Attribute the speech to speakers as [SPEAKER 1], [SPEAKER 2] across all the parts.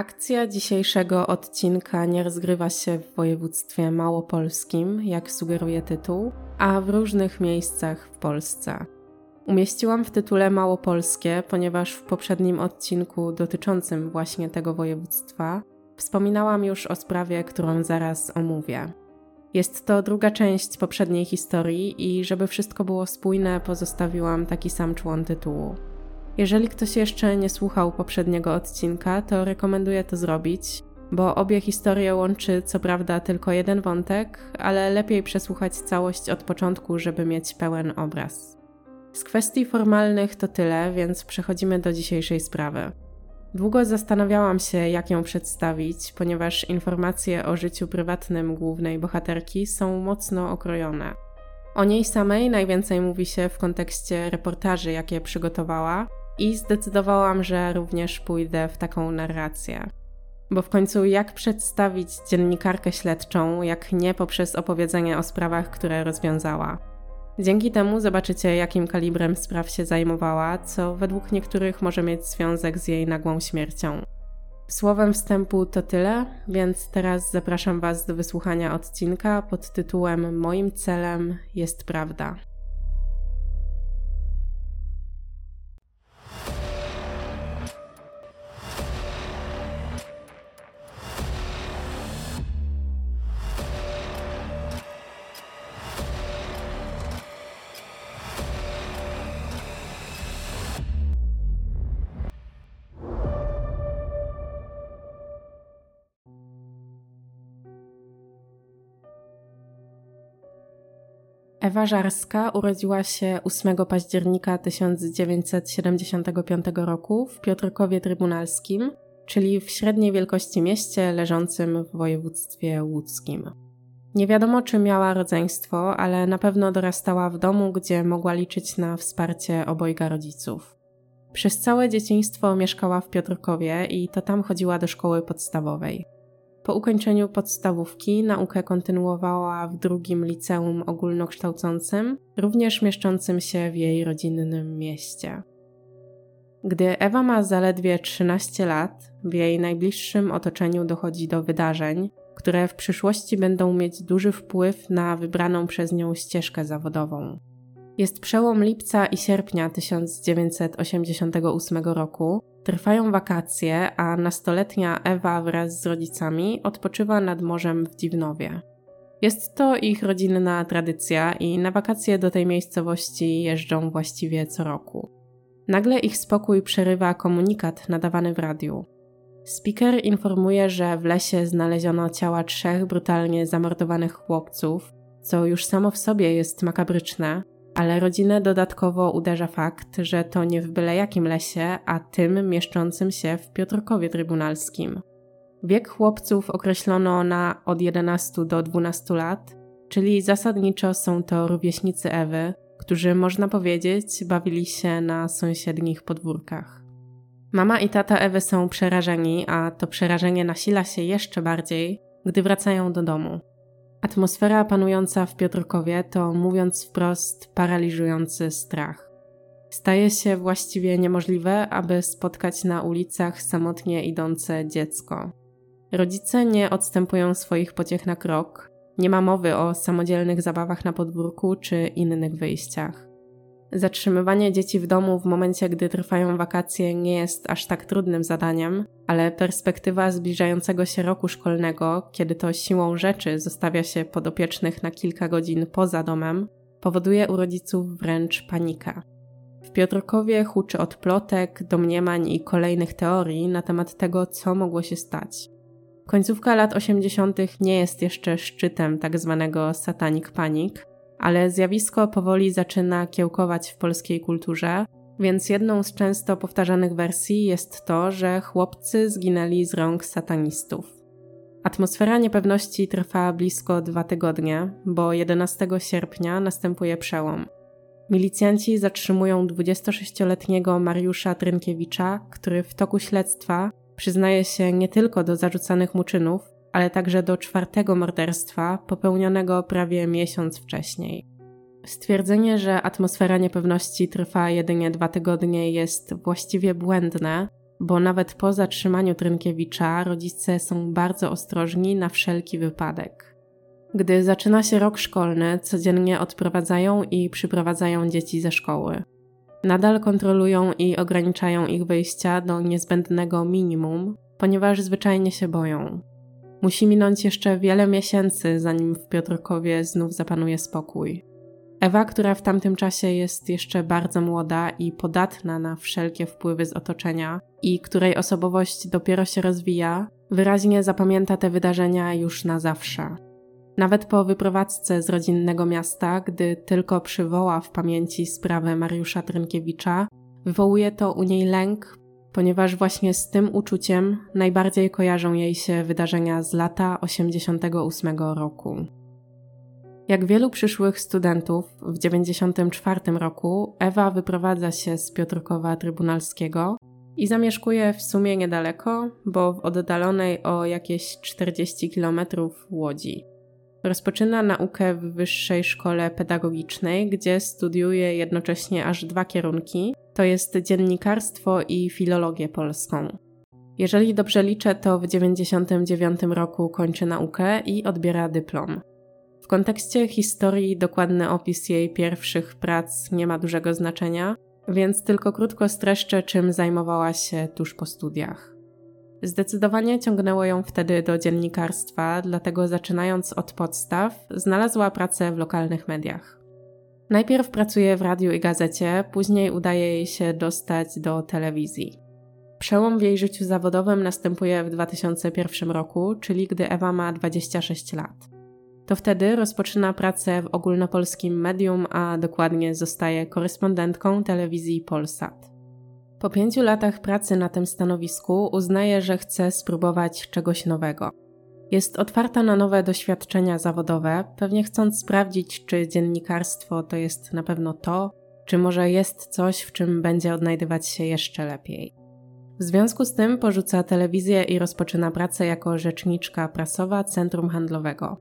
[SPEAKER 1] Akcja dzisiejszego odcinka nie rozgrywa się w województwie małopolskim, jak sugeruje tytuł, a w różnych miejscach w Polsce. Umieściłam w tytule Małopolskie, ponieważ w poprzednim odcinku dotyczącym właśnie tego województwa wspominałam już o sprawie, którą zaraz omówię. Jest to druga część poprzedniej historii i żeby wszystko było spójne, pozostawiłam taki sam człon tytułu. Jeżeli ktoś jeszcze nie słuchał poprzedniego odcinka, to rekomenduję to zrobić, bo obie historie łączy co prawda tylko jeden wątek, ale lepiej przesłuchać całość od początku, żeby mieć pełen obraz. Z kwestii formalnych to tyle, więc przechodzimy do dzisiejszej sprawy. Długo zastanawiałam się, jak ją przedstawić, ponieważ informacje o życiu prywatnym głównej bohaterki są mocno okrojone. O niej samej najwięcej mówi się w kontekście reportaży, jakie przygotowała, i zdecydowałam, że również pójdę w taką narrację. Bo w końcu, jak przedstawić dziennikarkę śledczą, jak nie poprzez opowiedzenie o sprawach, które rozwiązała? Dzięki temu zobaczycie, jakim kalibrem spraw się zajmowała, co według niektórych może mieć związek z jej nagłą śmiercią. Słowem wstępu to tyle, więc teraz zapraszam Was do wysłuchania odcinka pod tytułem Moim celem jest prawda. Ewa Żarska urodziła się 8 października 1975 roku w Piotrkowie Trybunalskim, czyli w średniej wielkości mieście leżącym w województwie łódzkim. Nie wiadomo, czy miała rodzeństwo, ale na pewno dorastała w domu, gdzie mogła liczyć na wsparcie obojga rodziców. Przez całe dzieciństwo mieszkała w Piotrkowie i to tam chodziła do szkoły podstawowej. Po ukończeniu podstawówki naukę kontynuowała w drugim liceum ogólnokształcącym, również mieszczącym się w jej rodzinnym mieście. Gdy Ewa ma zaledwie 13 lat, w jej najbliższym otoczeniu dochodzi do wydarzeń, które w przyszłości będą mieć duży wpływ na wybraną przez nią ścieżkę zawodową. Jest przełom lipca i sierpnia 1988 roku, trwają wakacje, a nastoletnia Ewa wraz z rodzicami odpoczywa nad morzem w Dziwnowie. Jest to ich rodzinna tradycja i na wakacje do tej miejscowości jeżdżą właściwie co roku. Nagle ich spokój przerywa komunikat nadawany w radiu. Speaker informuje, że w lesie znaleziono ciała trzech brutalnie zamordowanych chłopców, co już samo w sobie jest makabryczne, ale rodzinę dodatkowo uderza fakt, że to nie w byle jakim lesie, a tym mieszczącym się w Piotrkowie Trybunalskim. Wiek chłopców określono na od 11 do 12 lat, czyli zasadniczo są to rówieśnicy Ewy, którzy można powiedzieć bawili się na sąsiednich podwórkach. Mama i tata Ewy są przerażeni, a to przerażenie nasila się jeszcze bardziej, gdy wracają do domu. Atmosfera panująca w Piotrkowie to, mówiąc wprost, paraliżujący strach. Staje się właściwie niemożliwe, aby spotkać na ulicach samotnie idące dziecko. Rodzice nie odstępują swoich pociech na krok, nie ma mowy o samodzielnych zabawach na podwórku czy innych wyjściach. Zatrzymywanie dzieci w domu w momencie, gdy trwają wakacje, nie jest aż tak trudnym zadaniem, ale perspektywa zbliżającego się roku szkolnego, kiedy to siłą rzeczy zostawia się podopiecznych na kilka godzin poza domem, powoduje u rodziców wręcz panikę. W Piotrkowie huczy od plotek, domniemań i kolejnych teorii na temat tego, co mogło się stać. Końcówka lat 80. nie jest jeszcze szczytem tak zwanego satanic panic, ale zjawisko powoli zaczyna kiełkować w polskiej kulturze, więc jedną z często powtarzanych wersji jest to, że chłopcy zginęli z rąk satanistów. Atmosfera niepewności trwa blisko dwa tygodnie, bo 11 sierpnia następuje przełom. Milicjanci zatrzymują 26-letniego Mariusza Trynkiewicza, który w toku śledztwa przyznaje się nie tylko do zarzucanych mu czynów, ale także do czwartego morderstwa popełnionego prawie miesiąc wcześniej. Stwierdzenie, że atmosfera niepewności trwa jedynie dwa tygodnie jest właściwie błędne, bo nawet po zatrzymaniu Trynkiewicza rodzice są bardzo ostrożni na wszelki wypadek. Gdy zaczyna się rok szkolny, codziennie odprowadzają i przyprowadzają dzieci ze szkoły. Nadal kontrolują i ograniczają ich wyjścia do niezbędnego minimum, ponieważ zwyczajnie się boją. Musi minąć jeszcze wiele miesięcy, zanim w Piotrkowie znów zapanuje spokój. Ewa, która w tamtym czasie jest jeszcze bardzo młoda i podatna na wszelkie wpływy z otoczenia i której osobowość dopiero się rozwija, wyraźnie zapamięta te wydarzenia już na zawsze. Nawet po wyprowadzce z rodzinnego miasta, gdy tylko przywoła w pamięci sprawę Mariusza Trynkiewicza, wywołuje to u niej lęk, ponieważ właśnie z tym uczuciem najbardziej kojarzą jej się wydarzenia z lata 88 roku. Jak wielu przyszłych studentów, w 94 roku Ewa wyprowadza się z Piotrkowa Trybunalskiego i zamieszkuje w sumie niedaleko, bo w oddalonej o jakieś 40 km Łodzi. Rozpoczyna naukę w Wyższej Szkole Pedagogicznej, gdzie studiuje jednocześnie aż dwa kierunki, to jest dziennikarstwo i filologię polską. Jeżeli dobrze liczę, to w 99 roku kończy naukę i odbiera dyplom. W kontekście historii dokładny opis jej pierwszych prac nie ma dużego znaczenia, więc tylko krótko streszczę, czym zajmowała się tuż po studiach. Zdecydowanie ciągnęło ją wtedy do dziennikarstwa, dlatego zaczynając od podstaw, znalazła pracę w lokalnych mediach. Najpierw pracuje w radiu i gazecie, później udaje jej się dostać do telewizji. Przełom w jej życiu zawodowym następuje w 2001 roku, czyli gdy Ewa ma 26 lat. To wtedy rozpoczyna pracę w ogólnopolskim medium, a dokładnie zostaje korespondentką telewizji Polsat. Po pięciu latach pracy na tym stanowisku uznaje, że chce spróbować czegoś nowego. Jest otwarta na nowe doświadczenia zawodowe, pewnie chcąc sprawdzić, czy dziennikarstwo to jest na pewno to, czy może jest coś, w czym będzie odnajdywać się jeszcze lepiej. W związku z tym porzuca telewizję i rozpoczyna pracę jako rzeczniczka prasowa Centrum Handlowego.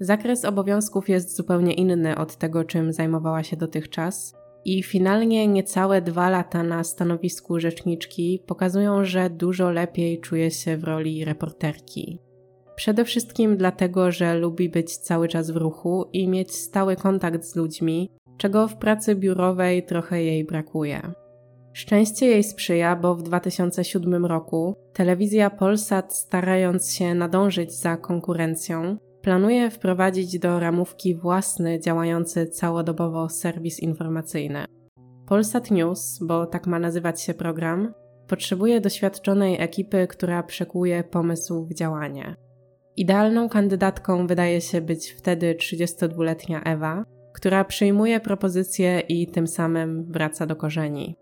[SPEAKER 1] Zakres obowiązków jest zupełnie inny od tego, czym zajmowała się dotychczas, i finalnie niecałe dwa lata na stanowisku rzeczniczki pokazują, że dużo lepiej czuje się w roli reporterki. Przede wszystkim dlatego, że lubi być cały czas w ruchu i mieć stały kontakt z ludźmi, czego w pracy biurowej trochę jej brakuje. Szczęście jej sprzyja, bo w 2007 roku telewizja Polsat, starając się nadążyć za konkurencją, planuje wprowadzić do ramówki własny, działający całodobowo serwis informacyjny. Polsat News, bo tak ma nazywać się program, potrzebuje doświadczonej ekipy, która przekuje pomysł w działanie. Idealną kandydatką wydaje się być wtedy 32-letnia Ewa, która przyjmuje propozycję i tym samym wraca do korzeni.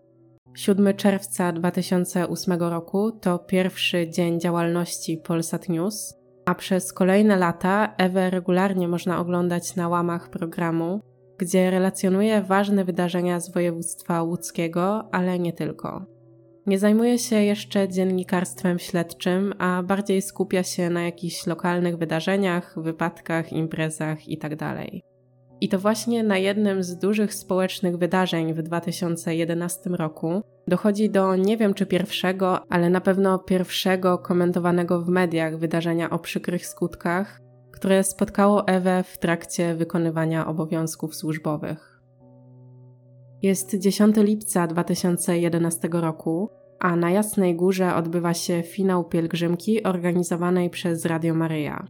[SPEAKER 1] 7 czerwca 2008 roku to pierwszy dzień działalności Polsat News, a przez kolejne lata Ewę regularnie można oglądać na łamach programu, gdzie relacjonuje ważne wydarzenia z województwa łódzkiego, ale nie tylko. Nie zajmuje się jeszcze dziennikarstwem śledczym, a bardziej skupia się na jakichś lokalnych wydarzeniach, wypadkach, imprezach itd. Tak I to właśnie na jednym z dużych społecznych wydarzeń w 2011 roku dochodzi do nie wiem czy pierwszego, ale na pewno pierwszego komentowanego w mediach wydarzenia o przykrych skutkach, które spotkało Ewę w trakcie wykonywania obowiązków służbowych. Jest 10 lipca 2011 roku, a na Jasnej Górze odbywa się finał pielgrzymki organizowanej przez Radio Maryja.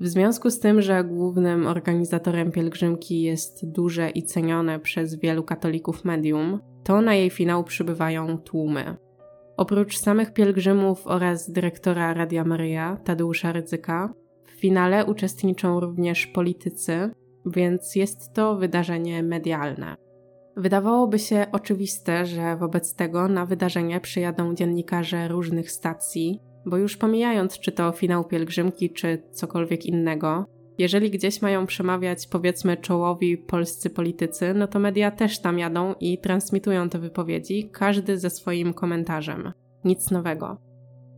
[SPEAKER 1] W związku z tym, że głównym organizatorem pielgrzymki jest duże i cenione przez wielu katolików medium, to na jej finał przybywają tłumy. Oprócz samych pielgrzymów oraz dyrektora Radia Maryja, Tadeusza Rydzyka, w finale uczestniczą również politycy, więc jest to wydarzenie medialne. Wydawałoby się oczywiste, że wobec tego na wydarzenie przyjadą dziennikarze różnych stacji, bo już pomijając czy to finał pielgrzymki, czy cokolwiek innego, jeżeli gdzieś mają przemawiać powiedzmy czołowi polscy politycy, no to media też tam jadą i transmitują te wypowiedzi, każdy ze swoim komentarzem. Nic nowego.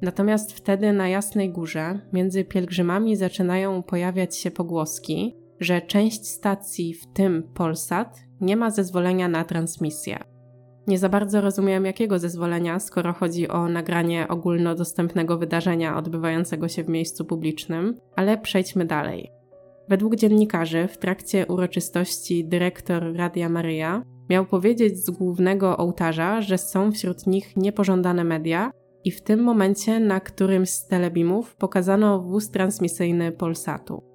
[SPEAKER 1] Natomiast wtedy na Jasnej Górze między pielgrzymami zaczynają pojawiać się pogłoski, że część stacji, w tym Polsat, nie ma zezwolenia na transmisję. Nie za bardzo rozumiem jakiego zezwolenia, skoro chodzi o nagranie ogólnodostępnego wydarzenia odbywającego się w miejscu publicznym, ale przejdźmy dalej. Według dziennikarzy w trakcie uroczystości dyrektor Radia Maryja miał powiedzieć z głównego ołtarza, że są wśród nich niepożądane media i w tym momencie na którymś z telebimów pokazano wóz transmisyjny Polsatu.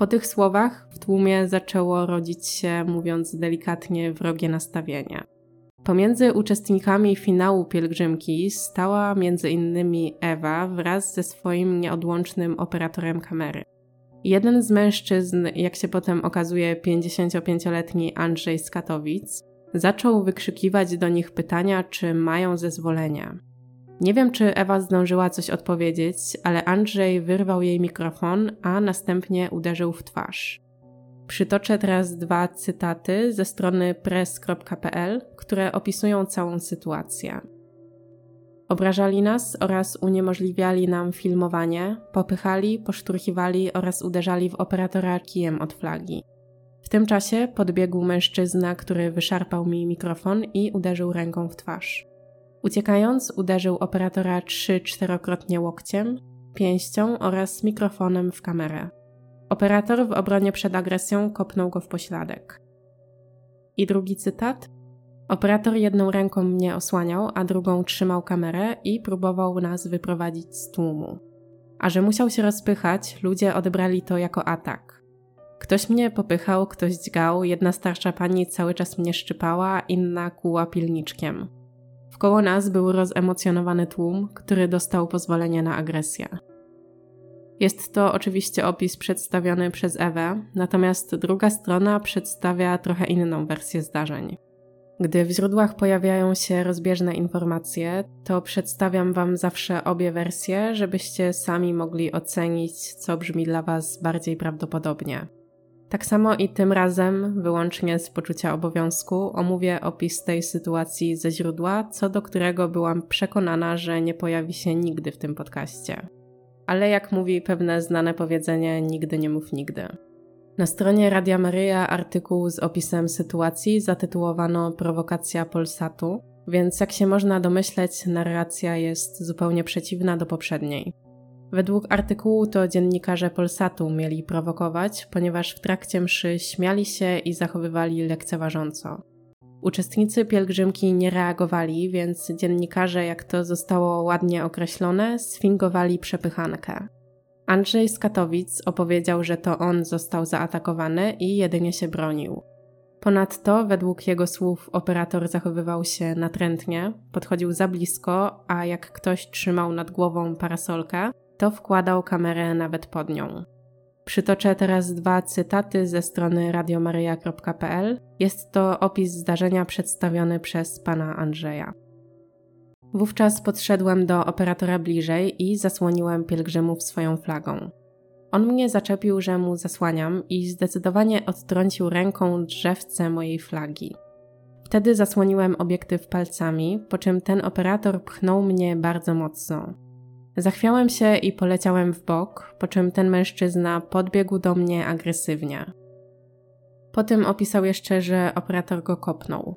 [SPEAKER 1] Po tych słowach w tłumie zaczęło rodzić się, mówiąc delikatnie, wrogie nastawienie. Pomiędzy uczestnikami finału pielgrzymki stała innymi Ewa wraz ze swoim nieodłącznym operatorem kamery. Jeden z mężczyzn, jak się potem okazuje 55-letni Andrzej z Katowic, zaczął wykrzykiwać do nich pytania, czy mają zezwolenie. Nie wiem, czy Ewa zdążyła coś odpowiedzieć, ale Andrzej wyrwał jej mikrofon, a następnie uderzył w twarz. Przytoczę teraz dwa cytaty ze strony press.pl, które opisują całą sytuację. Obrażali nas oraz uniemożliwiali nam filmowanie, popychali, poszturchiwali oraz uderzali w operatora kijem od flagi. W tym czasie podbiegł mężczyzna, który wyszarpał mi mikrofon i uderzył ręką w twarz. Uciekając, uderzył operatora trzy-czterokrotnie łokciem, pięścią oraz mikrofonem w kamerę. Operator w obronie przed agresją kopnął go w pośladek. I drugi cytat. Operator jedną ręką mnie osłaniał, a drugą trzymał kamerę i próbował nas wyprowadzić z tłumu. A że musiał się rozpychać, ludzie odebrali to jako atak. Ktoś mnie popychał, ktoś dźgał, jedna starsza pani cały czas mnie szczypała, inna kuła pilniczkiem. Wkoło nas był rozemocjonowany tłum, który dostał pozwolenie na agresję. Jest to oczywiście opis przedstawiony przez Ewę, natomiast druga strona przedstawia trochę inną wersję zdarzeń. Gdy w źródłach pojawiają się rozbieżne informacje, to przedstawiam Wam zawsze obie wersje, żebyście sami mogli ocenić, co brzmi dla Was bardziej prawdopodobnie. Tak samo i tym razem, wyłącznie z poczucia obowiązku, omówię opis tej sytuacji ze źródła, co do którego byłam przekonana, że nie pojawi się nigdy w tym podcaście. Ale jak mówi pewne znane powiedzenie, nigdy nie mów nigdy. Na stronie Radia Maryja artykuł z opisem sytuacji zatytułowano Prowokacja Polsatu, więc jak się można domyśleć, narracja jest zupełnie przeciwna do poprzedniej. Według artykułu to dziennikarze Polsatu mieli prowokować, ponieważ w trakcie mszy śmiali się i zachowywali lekceważąco. Uczestnicy pielgrzymki nie reagowali, więc dziennikarze, jak to zostało ładnie określone, sfingowali przepychankę. Andrzej z Katowic opowiedział, że to on został zaatakowany i jedynie się bronił. Ponadto, według jego słów, operator zachowywał się natrętnie, podchodził za blisko, a jak ktoś trzymał nad głową parasolkę, to wkładał kamerę nawet pod nią. Przytoczę teraz dwa cytaty ze strony radiomaryja.pl. Jest to opis zdarzenia przedstawiony przez pana Andrzeja. Wówczas podszedłem do operatora bliżej i zasłoniłem pielgrzymów swoją flagą. On mnie zaczepił, że mu zasłaniam i zdecydowanie odtrącił ręką drzewce mojej flagi. Wtedy zasłoniłem obiektyw palcami, po czym ten operator pchnął mnie bardzo mocno. Zachwiałem się i poleciałem w bok, po czym ten mężczyzna podbiegł do mnie agresywnie. Potem opisał jeszcze, że operator go kopnął.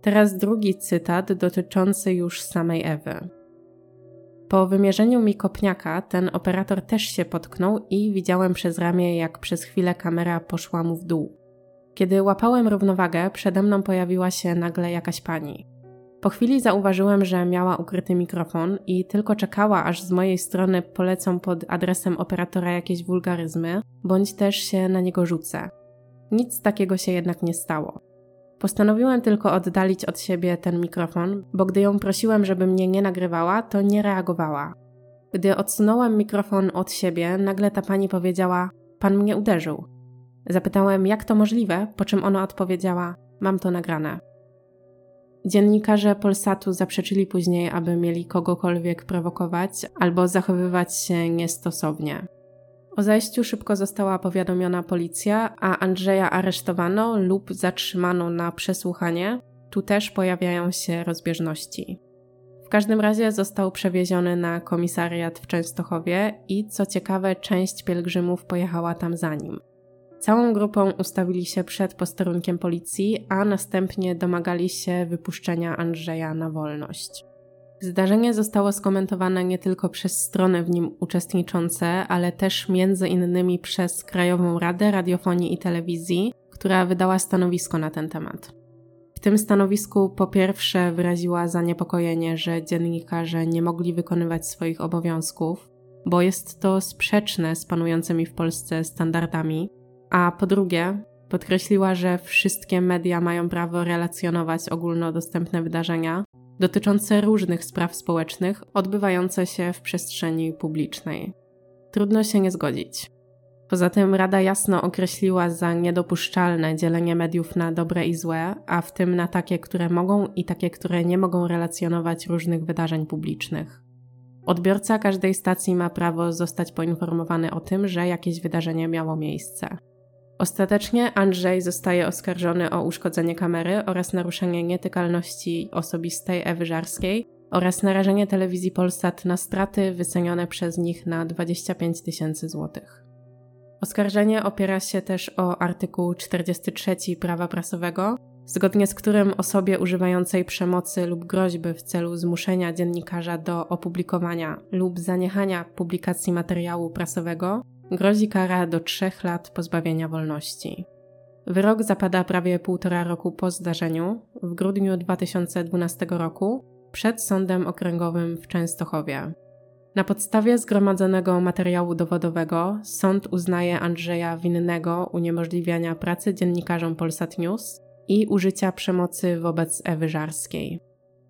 [SPEAKER 1] Teraz drugi cytat dotyczący już samej Ewy. Po wymierzeniu mi kopniaka, ten operator też się potknął i widziałem przez ramię, jak przez chwilę kamera poszła mu w dół. Kiedy łapałem równowagę, przede mną pojawiła się nagle jakaś pani. Po chwili zauważyłem, że miała ukryty mikrofon i tylko czekała, aż z mojej strony polecą pod adresem operatora jakieś wulgaryzmy, bądź też się na niego rzucę. Nic takiego się jednak nie stało. Postanowiłem tylko oddalić od siebie ten mikrofon, bo gdy ją prosiłem, żeby mnie nie nagrywała, to nie reagowała. Gdy odsunąłem mikrofon od siebie, nagle ta pani powiedziała: Pan mnie uderzył. Zapytałem, jak to możliwe, po czym ona odpowiedziała: Mam to nagrane. Dziennikarze Polsatu zaprzeczyli później, aby mieli kogokolwiek prowokować albo zachowywać się niestosownie. O zajściu szybko została powiadomiona policja, a Andrzeja aresztowano lub zatrzymano na przesłuchanie. Tu też pojawiają się rozbieżności. W każdym razie został przewieziony na komisariat w Częstochowie i co ciekawe, część pielgrzymów pojechała tam za nim. Całą grupą ustawili się przed posterunkiem policji, a następnie domagali się wypuszczenia Andrzeja na wolność. Zdarzenie zostało skomentowane nie tylko przez strony w nim uczestniczące, ale też między innymi przez Krajową Radę Radiofonii i Telewizji, która wydała stanowisko na ten temat. W tym stanowisku po pierwsze wyraziła zaniepokojenie, że dziennikarze nie mogli wykonywać swoich obowiązków, bo jest to sprzeczne z panującymi w Polsce standardami, a po drugie podkreśliła, że wszystkie media mają prawo relacjonować ogólnodostępne wydarzenia dotyczące różnych spraw społecznych odbywające się w przestrzeni publicznej. Trudno się nie zgodzić. Poza tym Rada jasno określiła za niedopuszczalne dzielenie mediów na dobre i złe, a w tym na takie, które mogą i takie, które nie mogą relacjonować różnych wydarzeń publicznych. Odbiorca każdej stacji ma prawo zostać poinformowany o tym, że jakieś wydarzenie miało miejsce. Ostatecznie Andrzej zostaje oskarżony o uszkodzenie kamery oraz naruszenie nietykalności osobistej Ewy Żarskiej oraz narażenie telewizji Polsat na straty wycenione przez nich na 25 tysięcy złotych. Oskarżenie opiera się też o artykuł 43 prawa prasowego, zgodnie z którym osobie używającej przemocy lub groźby w celu zmuszenia dziennikarza do opublikowania lub zaniechania publikacji materiału prasowego grozi kara do trzech lat pozbawienia wolności. Wyrok zapada prawie półtora roku po zdarzeniu, w grudniu 2012 roku, przed Sądem Okręgowym w Częstochowie. Na podstawie zgromadzonego materiału dowodowego sąd uznaje Andrzeja winnego uniemożliwiania pracy dziennikarzom Polsat News i użycia przemocy wobec Ewy Żarskiej.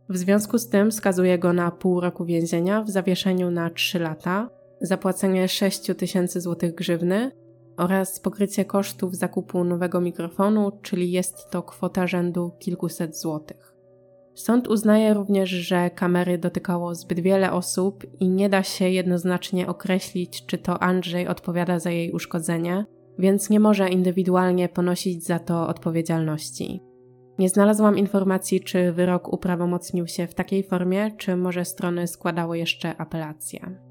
[SPEAKER 1] W związku z tym skazuje go na pół roku więzienia w zawieszeniu na 3 lata, zapłacenie 6 tysięcy złotych grzywny oraz pokrycie kosztów zakupu nowego mikrofonu, czyli jest to kwota rzędu kilkuset złotych. Sąd uznaje również, że kamery dotykało zbyt wiele osób i nie da się jednoznacznie określić, czy to Andrzej odpowiada za jej uszkodzenie, więc nie może indywidualnie ponosić za to odpowiedzialności. Nie znalazłam informacji, czy wyrok uprawomocnił się w takiej formie, czy może strony składały jeszcze apelację.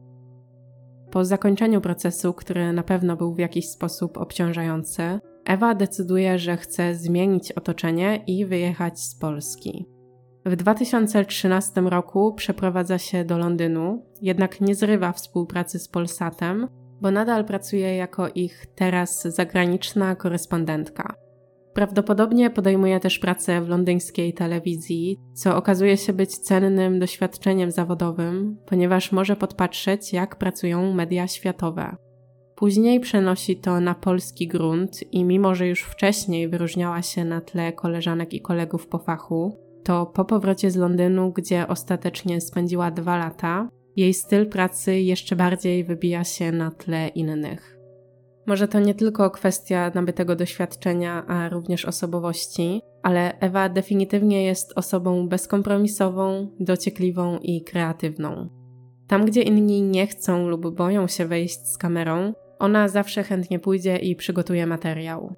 [SPEAKER 1] Po zakończeniu procesu, który na pewno był w jakiś sposób obciążający, Ewa decyduje, że chce zmienić otoczenie i wyjechać z Polski. W 2013 roku przeprowadza się do Londynu, jednak nie zrywa współpracy z Polsatem, bo nadal pracuje jako ich teraz zagraniczna korespondentka. Prawdopodobnie podejmuje też pracę w londyńskiej telewizji, co okazuje się być cennym doświadczeniem zawodowym, ponieważ może podpatrzeć, jak pracują media światowe. Później przenosi to na polski grunt i mimo, że już wcześniej wyróżniała się na tle koleżanek i kolegów po fachu, to po powrocie z Londynu, gdzie ostatecznie spędziła dwa lata, jej styl pracy jeszcze bardziej wybija się na tle innych. Może to nie tylko kwestia nabytego doświadczenia, a również osobowości, ale Ewa definitywnie jest osobą bezkompromisową, dociekliwą i kreatywną. Tam, gdzie inni nie chcą lub boją się wejść z kamerą, ona zawsze chętnie pójdzie i przygotuje materiał.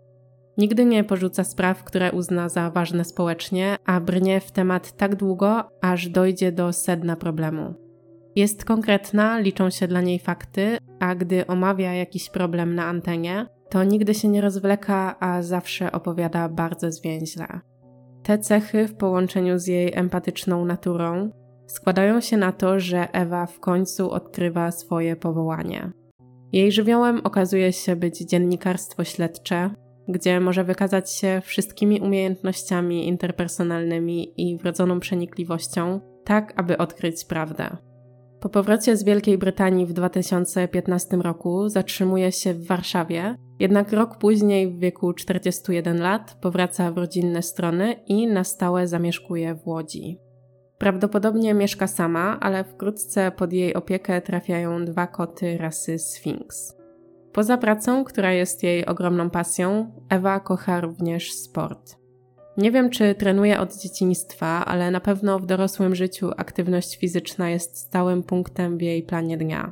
[SPEAKER 1] Nigdy nie porzuca spraw, które uzna za ważne społecznie, a brnie w temat tak długo, aż dojdzie do sedna problemu. Jest konkretna, liczą się dla niej fakty, a gdy omawia jakiś problem na antenie, to nigdy się nie rozwleka, a zawsze opowiada bardzo zwięźle. Te cechy w połączeniu z jej empatyczną naturą składają się na to, że Ewa w końcu odkrywa swoje powołanie. Jej żywiołem okazuje się być dziennikarstwo śledcze, gdzie może wykazać się wszystkimi umiejętnościami interpersonalnymi i wrodzoną przenikliwością, tak aby odkryć prawdę. Po powrocie z Wielkiej Brytanii w 2015 roku zatrzymuje się w Warszawie, jednak rok później w wieku 41 lat powraca w rodzinne strony i na stałe zamieszkuje w Łodzi. Prawdopodobnie mieszka sama, ale wkrótce pod jej opiekę trafiają dwa koty rasy Sphinx. Poza pracą, która jest jej ogromną pasją, Ewa kocha również sport. Nie wiem, czy trenuje od dzieciństwa, ale na pewno w dorosłym życiu aktywność fizyczna jest stałym punktem w jej planie dnia.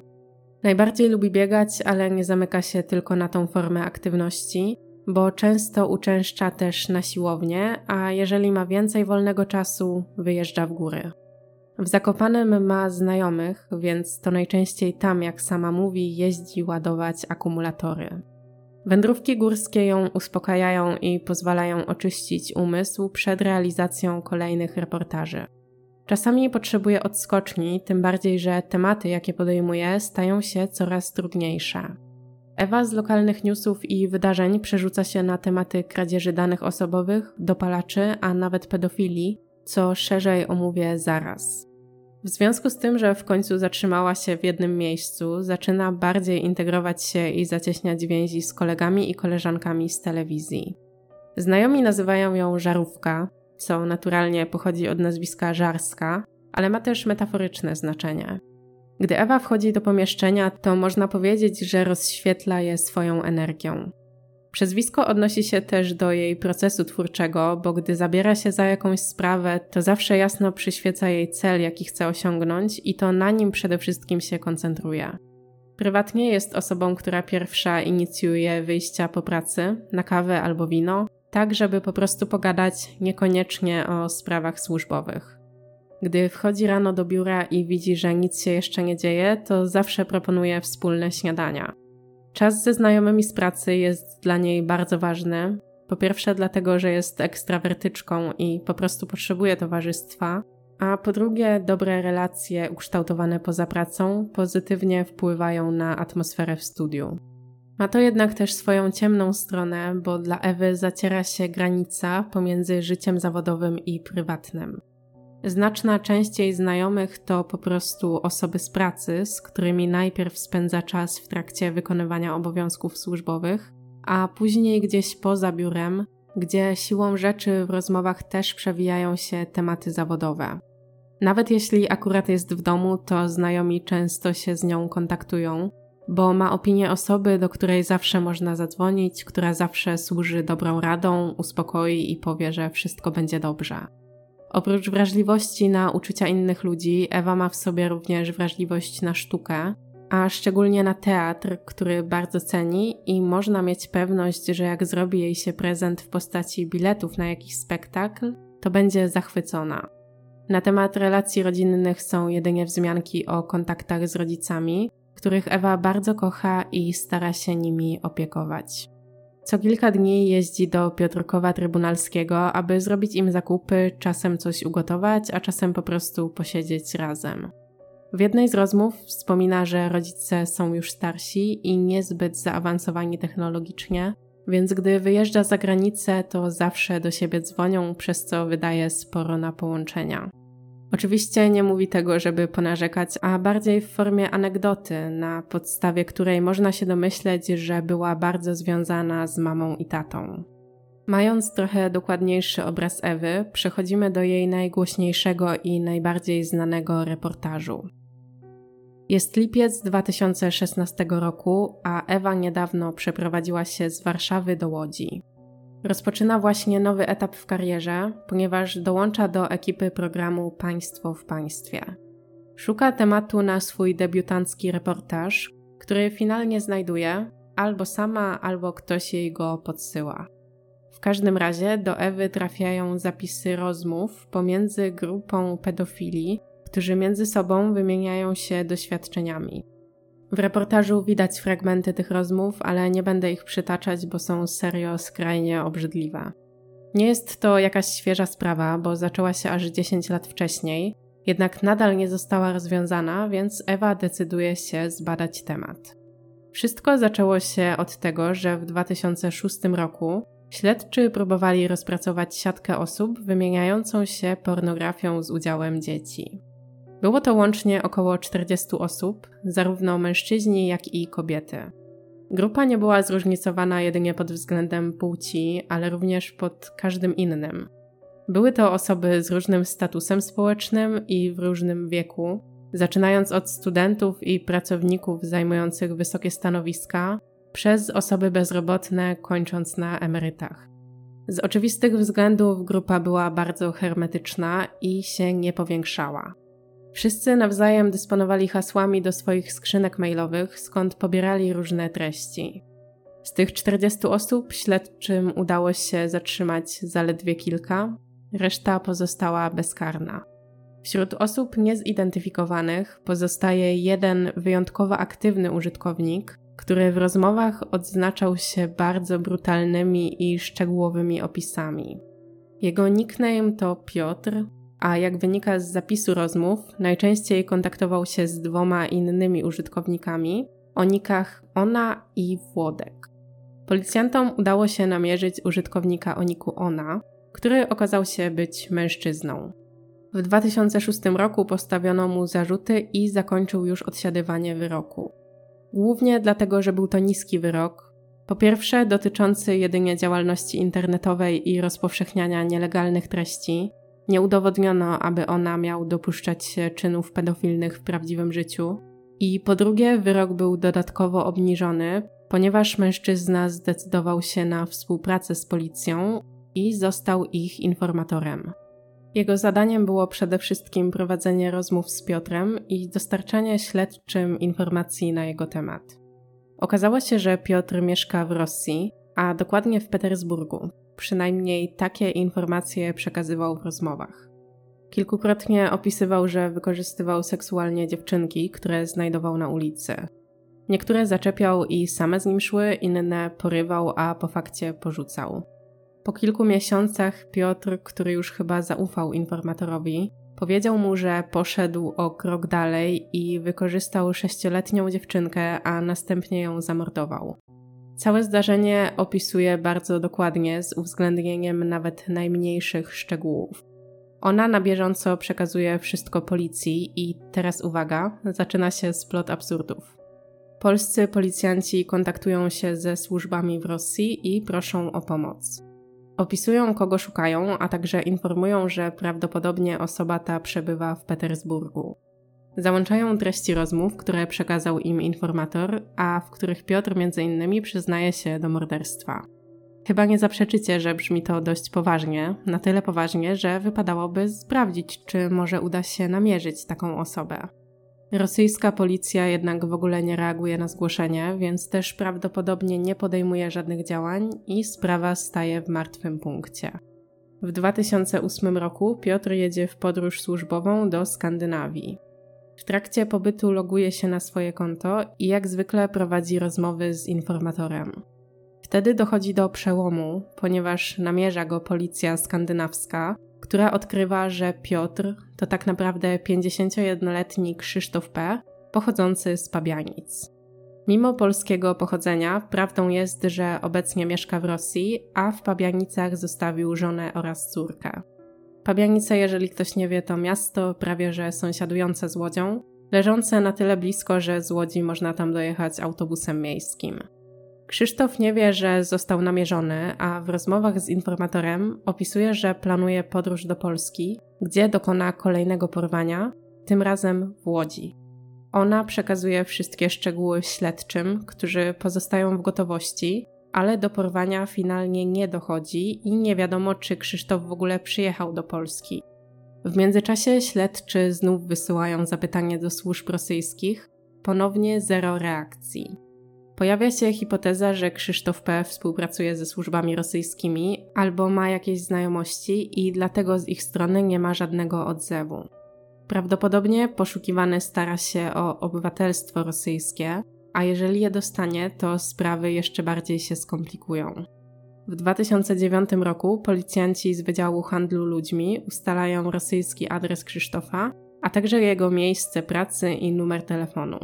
[SPEAKER 1] Najbardziej lubi biegać, ale nie zamyka się tylko na tą formę aktywności, bo często uczęszcza też na siłownię, a jeżeli ma więcej wolnego czasu, wyjeżdża w góry. W Zakopanem ma znajomych, więc to najczęściej tam, jak sama mówi, jeździ ładować akumulatory. Wędrówki górskie ją uspokajają i pozwalają oczyścić umysł przed realizacją kolejnych reportaży. Czasami potrzebuje odskoczni, tym bardziej, że tematy, jakie podejmuje, stają się coraz trudniejsze. Ewa z lokalnych newsów i wydarzeń przerzuca się na tematy kradzieży danych osobowych, dopalaczy, a nawet pedofilii, co szerzej omówię zaraz. W związku z tym, że w końcu zatrzymała się w jednym miejscu, zaczyna bardziej integrować się i zacieśniać więzi z kolegami i koleżankami z telewizji. Znajomi nazywają ją żarówka, co naturalnie pochodzi od nazwiska żarska, ale ma też metaforyczne znaczenie. Gdy Ewa wchodzi do pomieszczenia, to można powiedzieć, że rozświetla je swoją energią. Przezwisko odnosi się też do jej procesu twórczego, bo gdy zabiera się za jakąś sprawę, to zawsze jasno przyświeca jej cel, jaki chce osiągnąć, i to na nim przede wszystkim się koncentruje. Prywatnie jest osobą, która pierwsza inicjuje wyjścia po pracy, na kawę albo wino, tak żeby po prostu pogadać niekoniecznie o sprawach służbowych. Gdy wchodzi rano do biura i widzi, że nic się jeszcze nie dzieje, to zawsze proponuje wspólne śniadania. Czas ze znajomymi z pracy jest dla niej bardzo ważny. Po pierwsze, dlatego, że jest ekstrawertyczką i po prostu potrzebuje towarzystwa, a po drugie, dobre relacje ukształtowane poza pracą pozytywnie wpływają na atmosferę w studiu. Ma to jednak też swoją ciemną stronę, bo dla Ewy zaciera się granica pomiędzy życiem zawodowym i prywatnym. Znaczna część jej znajomych to po prostu osoby z pracy, z którymi najpierw spędza czas w trakcie wykonywania obowiązków służbowych, a później gdzieś poza biurem, gdzie siłą rzeczy w rozmowach też przewijają się tematy zawodowe. Nawet jeśli akurat jest w domu, to znajomi często się z nią kontaktują, bo ma opinię osoby, do której zawsze można zadzwonić, która zawsze służy dobrą radą, uspokoi i powie, że wszystko będzie dobrze. Oprócz wrażliwości na uczucia innych ludzi, Ewa ma w sobie również wrażliwość na sztukę, a szczególnie na teatr, który bardzo ceni i można mieć pewność, że jak zrobi jej się prezent w postaci biletów na jakiś spektakl, to będzie zachwycona. Na temat relacji rodzinnych są jedynie wzmianki o kontaktach z rodzicami, których Ewa bardzo kocha i stara się nimi opiekować. Co kilka dni jeździ do Piotrkowa Trybunalskiego, aby zrobić im zakupy, czasem coś ugotować, a czasem po prostu posiedzieć razem. W jednej z rozmów wspomina, że rodzice są już starsi i niezbyt zaawansowani technologicznie, więc gdy wyjeżdża za granicę, to zawsze do siebie dzwonią, przez co wydaje sporo na połączenia. Oczywiście nie mówi tego, żeby ponarzekać, a bardziej w formie anegdoty, na podstawie której można się domyśleć, że była bardzo związana z mamą i tatą. Mając trochę dokładniejszy obraz Ewy, przechodzimy do jej najgłośniejszego i najbardziej znanego reportażu. Jest lipiec 2016 roku, a Ewa niedawno przeprowadziła się z Warszawy do Łodzi. Rozpoczyna właśnie nowy etap w karierze, ponieważ dołącza do ekipy programu Państwo w Państwie. Szuka tematu na swój debiutancki reportaż, który finalnie znajduje albo sama, albo ktoś jej go podsyła. W każdym razie do Ewy trafiają zapisy rozmów pomiędzy grupą pedofili, którzy między sobą wymieniają się doświadczeniami. W reportażu widać fragmenty tych rozmów, ale nie będę ich przytaczać, bo są serio skrajnie obrzydliwe. Nie jest to jakaś świeża sprawa, bo zaczęła się aż 10 lat wcześniej, jednak nadal nie została rozwiązana, więc Ewa decyduje się zbadać temat. Wszystko zaczęło się od tego, że w 2006 roku śledczy próbowali rozpracować siatkę osób wymieniającą się pornografią z udziałem dzieci. Było to łącznie około 40 osób, zarówno mężczyźni, jak i kobiety. Grupa nie była zróżnicowana jedynie pod względem płci, ale również pod każdym innym. Były to osoby z różnym statusem społecznym i w różnym wieku, zaczynając od studentów i pracowników zajmujących wysokie stanowiska, przez osoby bezrobotne, kończąc na emerytach. Z oczywistych względów grupa była bardzo hermetyczna i się nie powiększała. Wszyscy nawzajem dysponowali hasłami do swoich skrzynek mailowych, skąd pobierali różne treści. Z tych 40 osób śledczym udało się zatrzymać zaledwie kilka, reszta pozostała bezkarna. Wśród osób niezidentyfikowanych pozostaje jeden wyjątkowo aktywny użytkownik, który w rozmowach odznaczał się bardzo brutalnymi i szczegółowymi opisami. Jego nickname to Piotr, a jak wynika z zapisu rozmów, najczęściej kontaktował się z dwoma innymi użytkownikami o nikach Ona i Włodek. Policjantom udało się namierzyć użytkownika o niku Ona, który okazał się być mężczyzną. W 2006 roku postawiono mu zarzuty i zakończył już odsiadywanie wyroku. Głównie dlatego, że był to niski wyrok. Po pierwsze, dotyczący jedynie działalności internetowej i rozpowszechniania nielegalnych treści. Nie udowodniono, aby ona miał dopuszczać się czynów pedofilnych w prawdziwym życiu. I po drugie, wyrok był dodatkowo obniżony, ponieważ mężczyzna zdecydował się na współpracę z policją i został ich informatorem. Jego zadaniem było przede wszystkim prowadzenie rozmów z Piotrem i dostarczanie śledczym informacji na jego temat. Okazało się, że Piotr mieszka w Rosji, a dokładnie w Petersburgu. Przynajmniej takie informacje przekazywał w rozmowach. Kilkukrotnie opisywał, że wykorzystywał seksualnie dziewczynki, które znajdował na ulicy. Niektóre zaczepiał i same z nim szły, inne porywał, a po fakcie porzucał. Po kilku miesiącach Piotr, który już chyba zaufał informatorowi, powiedział mu, że poszedł o krok dalej i wykorzystał sześcioletnią dziewczynkę, a następnie ją zamordował. Całe zdarzenie opisuje bardzo dokładnie, z uwzględnieniem nawet najmniejszych szczegółów. Ona na bieżąco przekazuje wszystko policji i teraz uwaga, zaczyna się splot absurdów. Polscy policjanci kontaktują się ze służbami w Rosji i proszą o pomoc. Opisują, kogo szukają, a także informują, że prawdopodobnie osoba ta przebywa w Petersburgu. Załączają treści rozmów, które przekazał im informator, a w których Piotr m.in. przyznaje się do morderstwa. Chyba nie zaprzeczycie, że brzmi to dość poważnie, na tyle poważnie, że wypadałoby sprawdzić, czy może uda się namierzyć taką osobę. Rosyjska policja jednak w ogóle nie reaguje na zgłoszenie, więc też prawdopodobnie nie podejmuje żadnych działań i sprawa staje w martwym punkcie. W 2008 roku Piotr jedzie w podróż służbową do Skandynawii. W trakcie pobytu loguje się na swoje konto i jak zwykle prowadzi rozmowy z informatorem. Wtedy dochodzi do przełomu, ponieważ namierza go policja skandynawska, która odkrywa, że Piotr to tak naprawdę 51-letni Krzysztof P., pochodzący z Pabianic. Mimo polskiego pochodzenia, prawdą jest, że obecnie mieszka w Rosji, a w Pabianicach zostawił żonę oraz córkę. Pabianice, jeżeli ktoś nie wie, to miasto prawie że sąsiadujące z Łodzią, leżące na tyle blisko, że z Łodzi można tam dojechać autobusem miejskim. Krzysztof nie wie, że został namierzony, a w rozmowach z informatorem opisuje, że planuje podróż do Polski, gdzie dokona kolejnego porwania, tym razem w Łodzi. Ona przekazuje wszystkie szczegóły śledczym, którzy pozostają w gotowości, ale do porwania finalnie nie dochodzi i nie wiadomo, czy Krzysztof w ogóle przyjechał do Polski. W międzyczasie śledczy znów wysyłają zapytanie do służb rosyjskich, ponownie zero reakcji. Pojawia się hipoteza, że Krzysztof P. współpracuje ze służbami rosyjskimi albo ma jakieś znajomości i dlatego z ich strony nie ma żadnego odzewu. Prawdopodobnie poszukiwany stara się o obywatelstwo rosyjskie, a jeżeli je dostanie, to sprawy jeszcze bardziej się skomplikują. W 2009 roku policjanci z Wydziału Handlu Ludźmi ustalają rosyjski adres Krzysztofa, a także jego miejsce pracy i numer telefonu.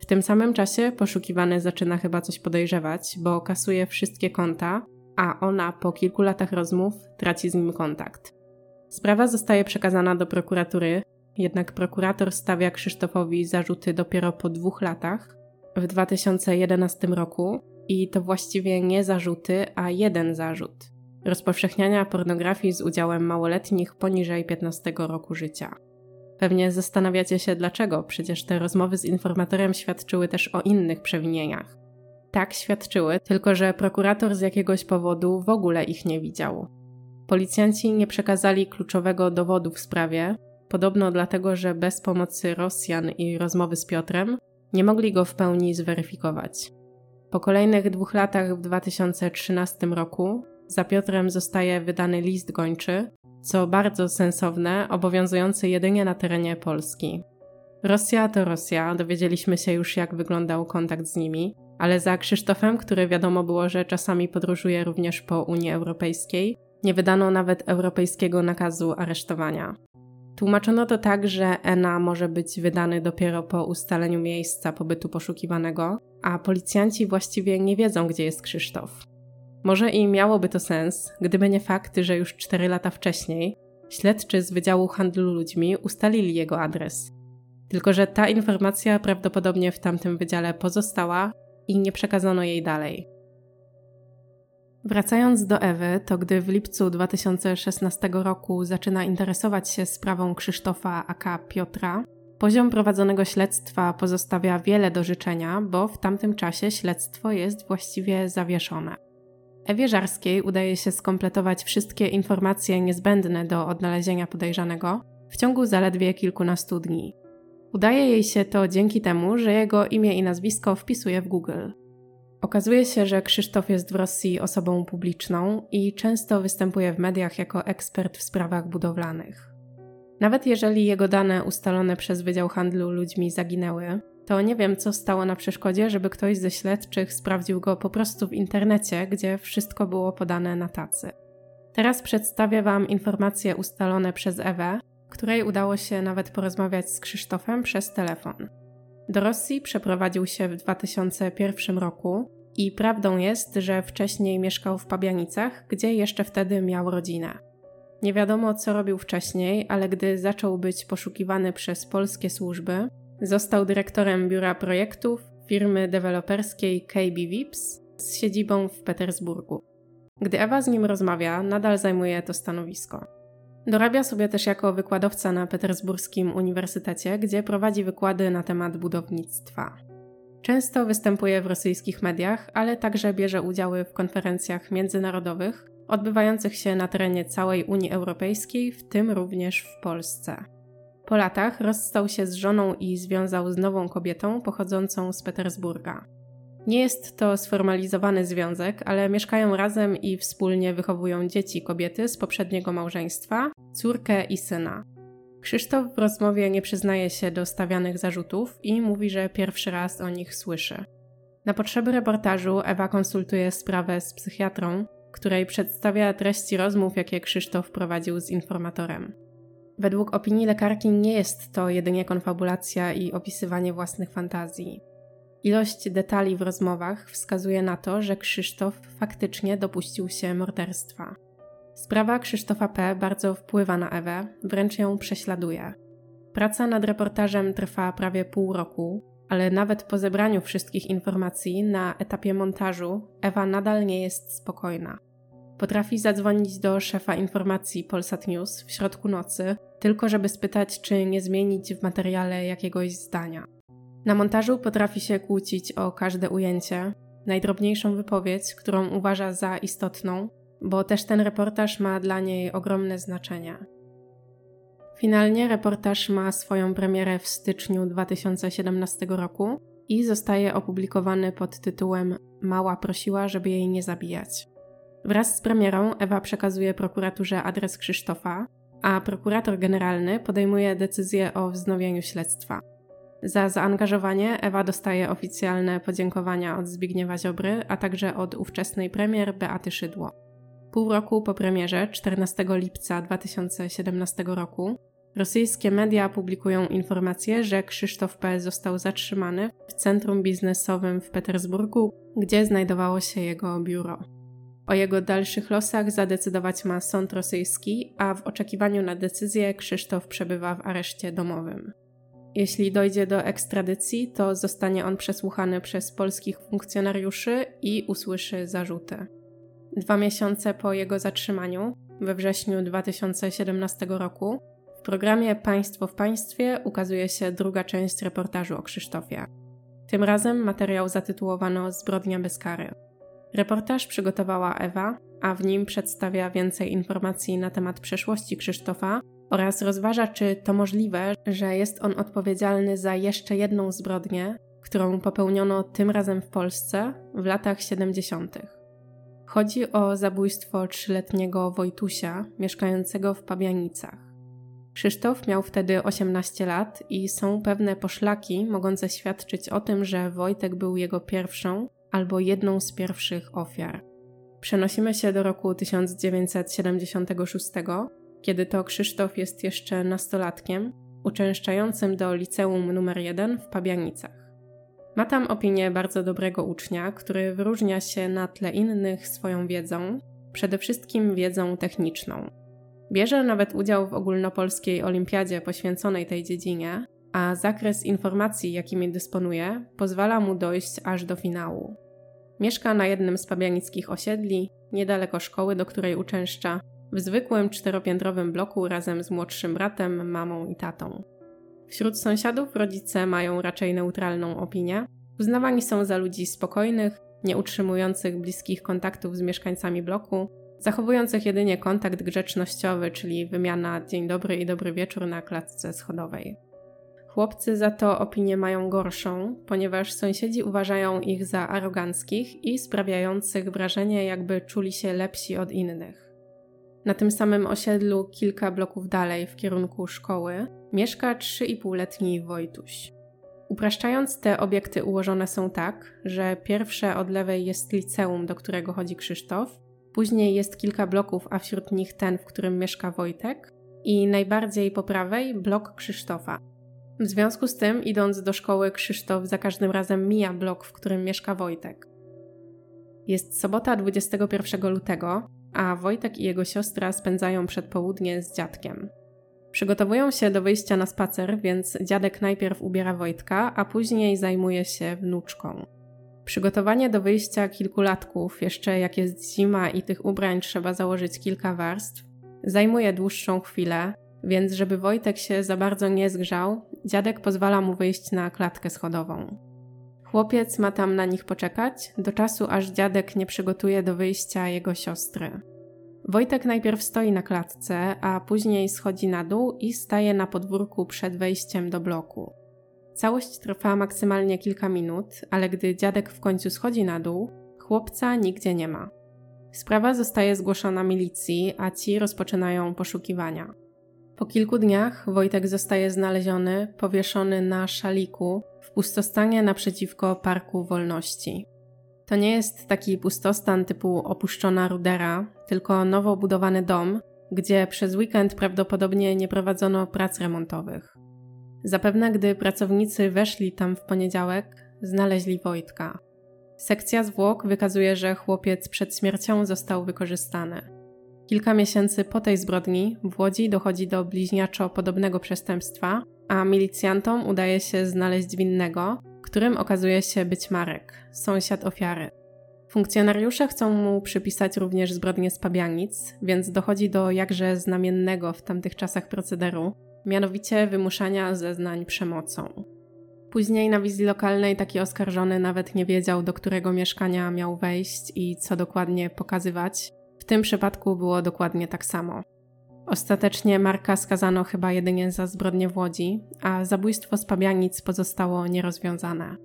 [SPEAKER 1] W tym samym czasie poszukiwany zaczyna chyba coś podejrzewać, bo kasuje wszystkie konta, a ona po kilku latach rozmów traci z nim kontakt. Sprawa zostaje przekazana do prokuratury, jednak prokurator stawia Krzysztofowi zarzuty dopiero po dwóch latach, w 2011 roku, i to właściwie nie zarzuty, a jeden zarzut rozpowszechniania pornografii z udziałem małoletnich poniżej 15 roku życia. Pewnie zastanawiacie się dlaczego, przecież te rozmowy z informatorem świadczyły też o innych przewinieniach. Tak świadczyły, tylko że prokurator z jakiegoś powodu w ogóle ich nie widział. Policjanci nie przekazali kluczowego dowodu w sprawie, podobno dlatego, że bez pomocy Rosjan i rozmowy z Piotrem nie mogli go w pełni zweryfikować. Po kolejnych dwóch latach w 2013 roku za Piotrem zostaje wydany list gończy, co bardzo sensowne, obowiązujący jedynie na terenie Polski. Rosja to Rosja, dowiedzieliśmy się już jak wyglądał kontakt z nimi, ale za Krzysztofem, który wiadomo było, że czasami podróżuje również po Unii Europejskiej, nie wydano nawet europejskiego nakazu aresztowania. Tłumaczono to tak, że ENA może być wydany dopiero po ustaleniu miejsca pobytu poszukiwanego, a policjanci właściwie nie wiedzą, gdzie jest Krzysztof. Może i miałoby to sens, gdyby nie fakt, że już 4 lata wcześniej śledczy z Wydziału Handlu Ludźmi ustalili jego adres. Tylko, że ta informacja prawdopodobnie w tamtym wydziale pozostała i nie przekazano jej dalej. Wracając do Ewy, to gdy w lipcu 2016 roku zaczyna interesować się sprawą Krzysztofa aka Piotra, poziom prowadzonego śledztwa pozostawia wiele do życzenia, bo w tamtym czasie śledztwo jest właściwie zawieszone. Ewie Żarskiej udaje się skompletować wszystkie informacje niezbędne do odnalezienia podejrzanego w ciągu zaledwie kilkunastu dni. Udaje jej się to dzięki temu, że jego imię i nazwisko wpisuje w Google. Okazuje się, że Krzysztof jest w Rosji osobą publiczną i często występuje w mediach jako ekspert w sprawach budowlanych. Nawet jeżeli jego dane ustalone przez Wydział Handlu Ludźmi zaginęły, to nie wiem, co stało na przeszkodzie, żeby ktoś ze śledczych sprawdził go po prostu w internecie, gdzie wszystko było podane na tacy. Teraz przedstawię Wam informacje ustalone przez Ewę, której udało się nawet porozmawiać z Krzysztofem przez telefon. Do Rosji przeprowadził się w 2001 roku i prawdą jest, że wcześniej mieszkał w Pabianicach, gdzie jeszcze wtedy miał rodzinę. Nie wiadomo, co robił wcześniej, ale gdy zaczął być poszukiwany przez polskie służby, został dyrektorem biura projektów firmy deweloperskiej KB Vips z siedzibą w Petersburgu. Gdy Ewa z nim rozmawia, nadal zajmuje to stanowisko. Dorabia sobie też jako wykładowca na Petersburskim Uniwersytecie, gdzie prowadzi wykłady na temat budownictwa. Często występuje w rosyjskich mediach, ale także bierze udziały w konferencjach międzynarodowych odbywających się na terenie całej Unii Europejskiej, w tym również w Polsce. Po latach rozstał się z żoną i związał z nową kobietą pochodzącą z Petersburga. Nie jest to sformalizowany związek, ale mieszkają razem i wspólnie wychowują dzieci kobiety z poprzedniego małżeństwa, córkę i syna. Krzysztof w rozmowie nie przyznaje się do stawianych zarzutów i mówi, że pierwszy raz o nich słyszy. Na potrzeby reportażu Ewa konsultuje sprawę z psychiatrą, której przedstawia treści rozmów, jakie Krzysztof prowadził z informatorem. Według opinii lekarki nie jest to jedynie konfabulacja i opisywanie własnych fantazji. Ilość detali w rozmowach wskazuje na to, że Krzysztof faktycznie dopuścił się morderstwa. Sprawa Krzysztofa P. bardzo wpływa na Ewę, wręcz ją prześladuje. Praca nad reportażem trwa prawie pół roku, ale nawet po zebraniu wszystkich informacji na etapie montażu Ewa nadal nie jest spokojna. Potrafi zadzwonić do szefa informacji Polsat News w środku nocy, tylko żeby spytać, czy nie zmienić w materiale jakiegoś zdania. Na montażu potrafi się kłócić o każde ujęcie, najdrobniejszą wypowiedź, którą uważa za istotną, bo też ten reportaż ma dla niej ogromne znaczenie. Finalnie reportaż ma swoją premierę w styczniu 2017 roku i zostaje opublikowany pod tytułem Mała prosiła, żeby jej nie zabijać. Wraz z premierą Ewa przekazuje prokuraturze adres Krzysztofa, a prokurator generalny podejmuje decyzję o wznowieniu śledztwa. Za zaangażowanie Ewa dostaje oficjalne podziękowania od Zbigniewa Ziobry, a także od ówczesnej premier Beaty Szydło. Pół roku po premierze, 14 lipca 2017 roku, rosyjskie media publikują informację, że Krzysztof P. został zatrzymany w centrum biznesowym w Petersburgu, gdzie znajdowało się jego biuro. O jego dalszych losach zadecydować ma sąd rosyjski, a w oczekiwaniu na decyzję Krzysztof przebywa w areszcie domowym. Jeśli dojdzie do ekstradycji, to zostanie on przesłuchany przez polskich funkcjonariuszy i usłyszy zarzuty. Dwa miesiące po jego zatrzymaniu, we wrześniu 2017 roku, w programie Państwo w Państwie ukazuje się druga część reportażu o Krzysztofie. Tym razem materiał zatytułowano Zbrodnia bez kary. Reportaż przygotowała Ewa, a w nim przedstawia więcej informacji na temat przeszłości Krzysztofa oraz rozważa, czy to możliwe, że jest on odpowiedzialny za jeszcze jedną zbrodnię, którą popełniono tym razem w Polsce w latach 70. Chodzi o zabójstwo trzyletniego Wojtusia mieszkającego w Pabianicach. Krzysztof miał wtedy 18 lat i są pewne poszlaki mogące świadczyć o tym, że Wojtek był jego pierwszą albo jedną z pierwszych ofiar. Przenosimy się do roku 1976, kiedy to Krzysztof jest jeszcze nastolatkiem, uczęszczającym do liceum numer 1 w Pabianicach. Ma tam opinię bardzo dobrego ucznia, który wyróżnia się na tle innych swoją wiedzą, przede wszystkim wiedzą techniczną. Bierze nawet udział w ogólnopolskiej olimpiadzie poświęconej tej dziedzinie, a zakres informacji, jakimi dysponuje, pozwala mu dojść aż do finału. Mieszka na jednym z pabianickich osiedli, niedaleko szkoły, do której uczęszcza, w zwykłym czteropiętrowym bloku razem z młodszym bratem, mamą i tatą. Wśród sąsiadów rodzice mają raczej neutralną opinię. Uznawani są za ludzi spokojnych, nie utrzymujących bliskich kontaktów z mieszkańcami bloku, zachowujących jedynie kontakt grzecznościowy, czyli wymiana dzień dobry i dobry wieczór na klatce schodowej. Chłopcy za to opinię mają gorszą, ponieważ sąsiedzi uważają ich za aroganckich i sprawiających wrażenie, jakby czuli się lepsi od innych. Na tym samym osiedlu, kilka bloków dalej w kierunku szkoły, mieszka 3,5-letni Wojtuś. Upraszczając, te obiekty ułożone są tak, że pierwsze od lewej jest liceum, do którego chodzi Krzysztof, później jest kilka bloków, a wśród nich ten, w którym mieszka Wojtek, i najbardziej po prawej blok Krzysztofa. W związku z tym, idąc do szkoły, Krzysztof za każdym razem mija blok, w którym mieszka Wojtek. Jest sobota 21 lutego, a Wojtek i jego siostra spędzają przedpołudnie z dziadkiem. Przygotowują się do wyjścia na spacer, więc dziadek najpierw ubiera Wojtka, a później zajmuje się wnuczką. Przygotowanie do wyjścia kilkulatków, jeszcze jak jest zima i tych ubrań trzeba założyć kilka warstw, zajmuje dłuższą chwilę, więc żeby Wojtek się za bardzo nie zgrzał, dziadek pozwala mu wyjść na klatkę schodową. Chłopiec ma tam na nich poczekać, do czasu aż dziadek nie przygotuje do wyjścia jego siostry. Wojtek najpierw stoi na klatce, a później schodzi na dół i staje na podwórku przed wejściem do bloku. Całość trwa maksymalnie kilka minut, ale gdy dziadek w końcu schodzi na dół, chłopca nigdzie nie ma. Sprawa zostaje zgłoszona milicji, a ci rozpoczynają poszukiwania. Po kilku dniach Wojtek zostaje znaleziony, powieszony na szaliku w pustostanie naprzeciwko Parku Wolności. To nie jest taki pustostan typu opuszczona rudera, tylko nowo budowany dom, gdzie przez weekend prawdopodobnie nie prowadzono prac remontowych. Zapewne gdy pracownicy weszli tam w poniedziałek, znaleźli Wojtka. Sekcja zwłok wykazuje, że chłopiec przed śmiercią został wykorzystany. Kilka miesięcy po tej zbrodni w Łodzi dochodzi do bliźniaczo podobnego przestępstwa, a milicjantom udaje się znaleźć winnego, którym okazuje się być Marek, sąsiad ofiary. Funkcjonariusze chcą mu przypisać również zbrodnię z Pabianic, więc dochodzi do jakże znamiennego w tamtych czasach procederu, mianowicie wymuszania zeznań przemocą. Później na wizji lokalnej taki oskarżony nawet nie wiedział, do którego mieszkania miał wejść i co dokładnie pokazywać, tym przypadku było dokładnie tak samo. Ostatecznie Marka skazano chyba jedynie za zbrodnię w Łodzi, a zabójstwo z Pabianic pozostało nierozwiązane.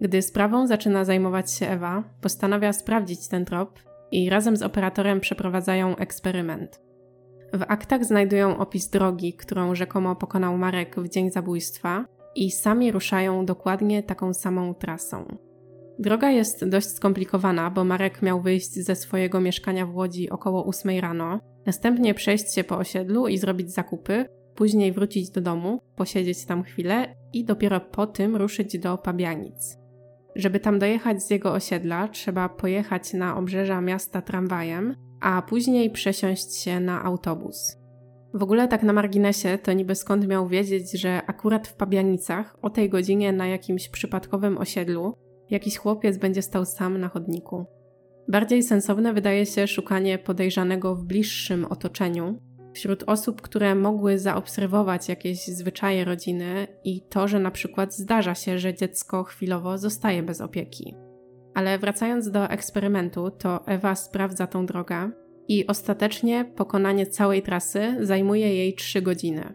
[SPEAKER 1] Gdy sprawą zaczyna zajmować się Ewa, postanawia sprawdzić ten trop i razem z operatorem przeprowadzają eksperyment. W aktach znajdują opis drogi, którą rzekomo pokonał Marek w dzień zabójstwa i sami ruszają dokładnie taką samą trasą. Droga jest dość skomplikowana, bo Marek miał wyjść ze swojego mieszkania w Łodzi około 8 rano, następnie przejść się po osiedlu i zrobić zakupy, później wrócić do domu, posiedzieć tam chwilę i dopiero po tym ruszyć do Pabianic. Żeby tam dojechać z jego osiedla, trzeba pojechać na obrzeża miasta tramwajem, a później przesiąść się na autobus. W ogóle tak na marginesie, to niby skąd miał wiedzieć, że akurat w Pabianicach o tej godzinie na jakimś przypadkowym osiedlu jakiś chłopiec będzie stał sam na chodniku. Bardziej sensowne wydaje się szukanie podejrzanego w bliższym otoczeniu, wśród osób, które mogły zaobserwować jakieś zwyczaje rodziny i to, że na przykład zdarza się, że dziecko chwilowo zostaje bez opieki. Ale wracając do eksperymentu, to Ewa sprawdza tą drogę i ostatecznie pokonanie całej trasy zajmuje jej 3 godziny.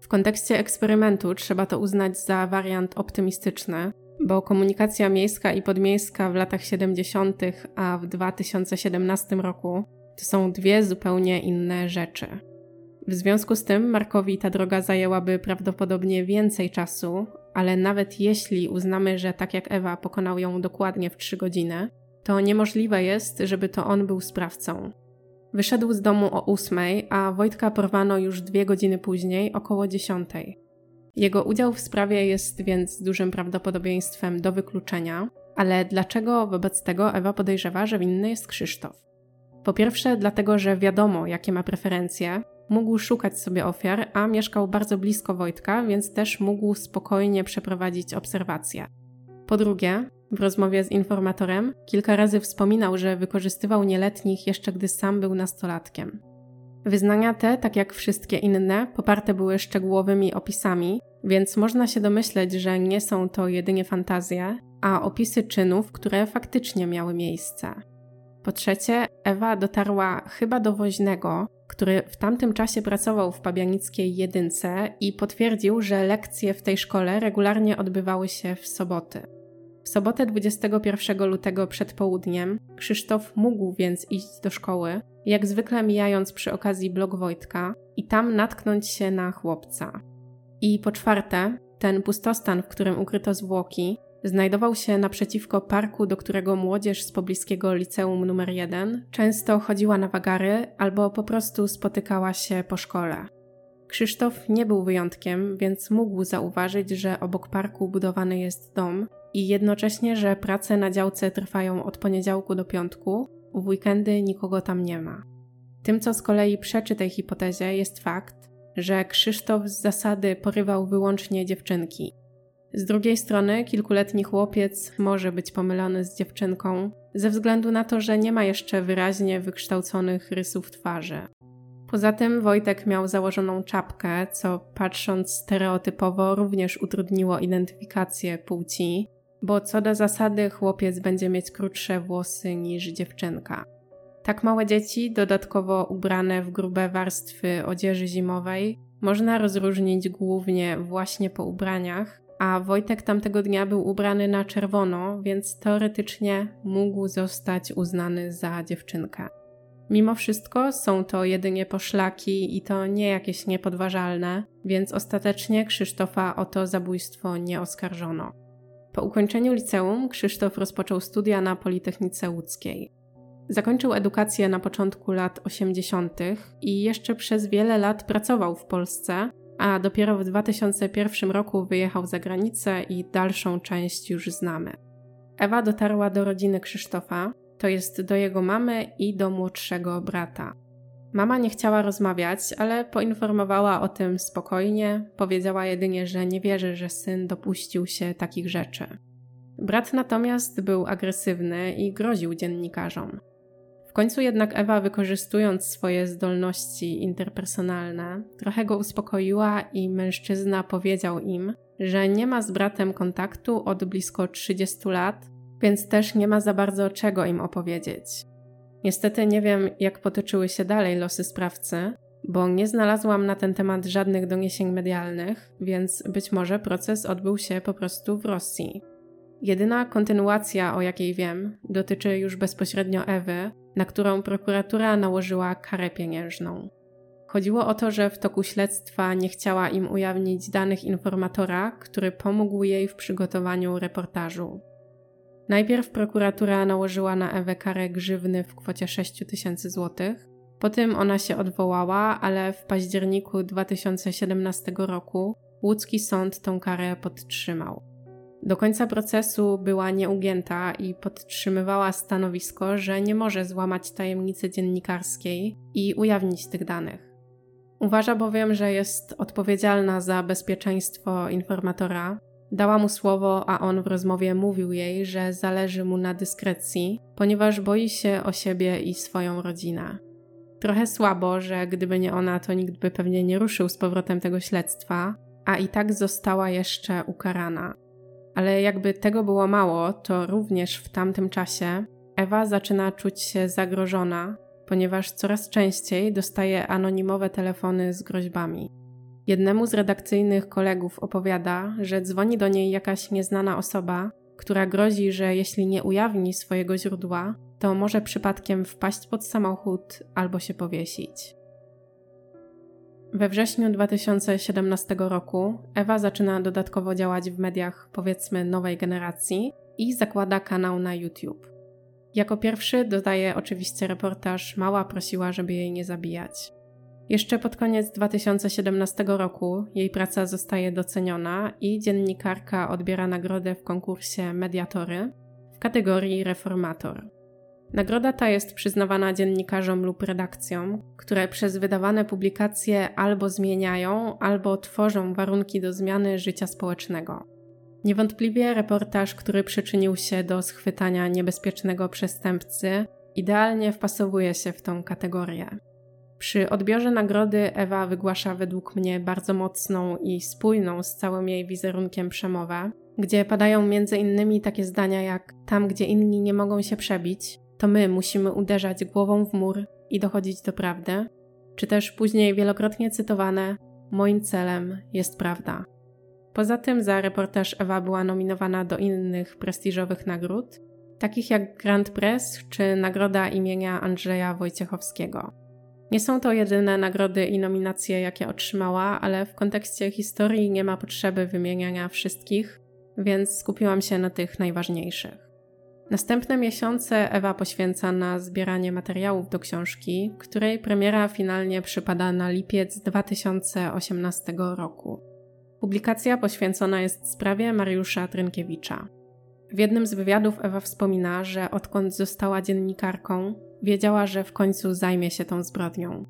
[SPEAKER 1] W kontekście eksperymentu trzeba to uznać za wariant optymistyczny, bo komunikacja miejska i podmiejska w latach 70., a w 2017 roku to są dwie zupełnie inne rzeczy. W związku z tym Markowi ta droga zajęłaby prawdopodobnie więcej czasu, ale nawet jeśli uznamy, że tak jak Ewa pokonał ją dokładnie w 3 godziny, to niemożliwe jest, żeby to on był sprawcą. Wyszedł z domu o 8, a Wojtka porwano już dwie godziny później, około 10. Jego udział w sprawie jest więc dużym prawdopodobieństwem do wykluczenia, ale dlaczego wobec tego Ewa podejrzewa, że winny jest Krzysztof? Po pierwsze, dlatego, że wiadomo, jakie ma preferencje, mógł szukać sobie ofiar, a mieszkał bardzo blisko Wojtka, więc też mógł spokojnie przeprowadzić obserwacje. Po drugie, w rozmowie z informatorem kilka razy wspominał, że wykorzystywał nieletnich jeszcze gdy sam był nastolatkiem. Wyznania te, tak jak wszystkie inne, poparte były szczegółowymi opisami, więc można się domyśleć, że nie są to jedynie fantazje, a opisy czynów, które faktycznie miały miejsce. Po trzecie, Ewa dotarła chyba do woźnego, który w tamtym czasie pracował w pabianickiej jedynce i potwierdził, że lekcje w tej szkole regularnie odbywały się w soboty. W sobotę 21 lutego przed południem Krzysztof mógł więc iść do szkoły, jak zwykle mijając przy okazji blok Wojtka i tam natknąć się na chłopca. I po czwarte, ten pustostan, w którym ukryto zwłoki, znajdował się naprzeciwko parku, do którego młodzież z pobliskiego liceum numer 1 często chodziła na wagary albo po prostu spotykała się po szkole. Krzysztof nie był wyjątkiem, więc mógł zauważyć, że obok parku budowany jest dom i jednocześnie, że prace na działce trwają od poniedziałku do piątku, w weekendy nikogo tam nie ma. Tym, co z kolei przeczy tej hipotezie, jest fakt, że Krzysztof z zasady porywał wyłącznie dziewczynki. Z drugiej strony, kilkuletni chłopiec może być pomylony z dziewczynką ze względu na to, że nie ma jeszcze wyraźnie wykształconych rysów twarzy. Poza tym Wojtek miał założoną czapkę, co patrząc stereotypowo również utrudniło identyfikację płci, bo co do zasady chłopiec będzie mieć krótsze włosy niż dziewczynka. Tak małe dzieci, dodatkowo ubrane w grube warstwy odzieży zimowej, można rozróżnić głównie właśnie po ubraniach, a Wojtek tamtego dnia był ubrany na czerwono, więc teoretycznie mógł zostać uznany za dziewczynkę. Mimo wszystko są to jedynie poszlaki i to nie jakieś niepodważalne, więc ostatecznie Krzysztofa o to zabójstwo nie oskarżono. Po ukończeniu liceum Krzysztof rozpoczął studia na Politechnice Łódzkiej. Zakończył edukację na początku lat 80. i jeszcze przez wiele lat pracował w Polsce, a dopiero w 2001 roku wyjechał za granicę i dalszą część już znamy. Ewa dotarła do rodziny Krzysztofa, to jest do jego mamy i do młodszego brata. Mama nie chciała rozmawiać, ale poinformowała o tym spokojnie, powiedziała jedynie, że nie wierzy, że syn dopuścił się takich rzeczy. Brat natomiast był agresywny i groził dziennikarzom. W końcu jednak Ewa, wykorzystując swoje zdolności interpersonalne, trochę go uspokoiła i mężczyzna powiedział im, że nie ma z bratem kontaktu od blisko 30 lat, więc też nie ma za bardzo czego im opowiedzieć. Niestety nie wiem, jak potoczyły się dalej losy sprawcy, bo nie znalazłam na ten temat żadnych doniesień medialnych, więc być może proces odbył się po prostu w Rosji. Jedyna kontynuacja, o jakiej wiem, dotyczy już bezpośrednio Ewy, na którą prokuratura nałożyła karę pieniężną. Chodziło o to, że w toku śledztwa nie chciała im ujawnić danych informatora, który pomógł jej w przygotowaniu reportażu. Najpierw prokuratura nałożyła na Ewę karę grzywny w kwocie 6 tysięcy złotych. Potem ona się odwołała, ale w październiku 2017 roku łódzki sąd tą karę podtrzymał. Do końca procesu była nieugięta i podtrzymywała stanowisko, że nie może złamać tajemnicy dziennikarskiej i ujawnić tych danych. Uważa bowiem, że jest odpowiedzialna za bezpieczeństwo informatora, Dała mu słowo, a on w rozmowie mówił jej, że zależy mu na dyskrecji, ponieważ boi się o siebie i swoją rodzinę. Trochę słabo, że gdyby nie ona, to nikt by pewnie nie ruszył z powrotem tego śledztwa, a i tak została jeszcze ukarana. Ale jakby tego było mało, to również w tamtym czasie Ewa zaczyna czuć się zagrożona, ponieważ coraz częściej dostaje anonimowe telefony z groźbami. Jednemu z redakcyjnych kolegów opowiada, że dzwoni do niej jakaś nieznana osoba, która grozi, że jeśli nie ujawni swojego źródła, to może przypadkiem wpaść pod samochód albo się powiesić. We wrześniu 2017 roku Ewa zaczyna dodatkowo działać w mediach, powiedzmy, nowej generacji i zakłada kanał na YouTube. Jako pierwszy dodaje oczywiście reportaż Mała prosiła, żeby jej nie zabijać. Jeszcze pod koniec 2017 roku jej praca zostaje doceniona i dziennikarka odbiera nagrodę w konkursie Mediatory w kategorii Reformator. Nagroda ta jest przyznawana dziennikarzom lub redakcjom, które przez wydawane publikacje albo zmieniają, albo tworzą warunki do zmiany życia społecznego. Niewątpliwie reportaż, który przyczynił się do schwytania niebezpiecznego przestępcy, idealnie wpasowuje się w tą kategorię. Przy odbiorze nagrody Ewa wygłasza według mnie bardzo mocną i spójną z całym jej wizerunkiem przemowę, gdzie padają między innymi takie zdania jak tam, gdzie inni nie mogą się przebić, to my musimy uderzać głową w mur i dochodzić do prawdy, czy też później wielokrotnie cytowane moim celem jest prawda. Poza tym za reportaż Ewa była nominowana do innych prestiżowych nagród, takich jak Grand Press czy nagroda imienia Andrzeja Wojciechowskiego. Nie są to jedyne nagrody i nominacje, jakie otrzymała, ale w kontekście historii nie ma potrzeby wymieniania wszystkich, więc skupiłam się na tych najważniejszych. Następne miesiące Ewa poświęca na zbieranie materiałów do książki, której premiera finalnie przypada na lipiec 2018 roku. Publikacja poświęcona jest sprawie Mariusza Trynkiewicza. W jednym z wywiadów Ewa wspomina, że odkąd została dziennikarką, wiedziała, że w końcu zajmie się tą zbrodnią.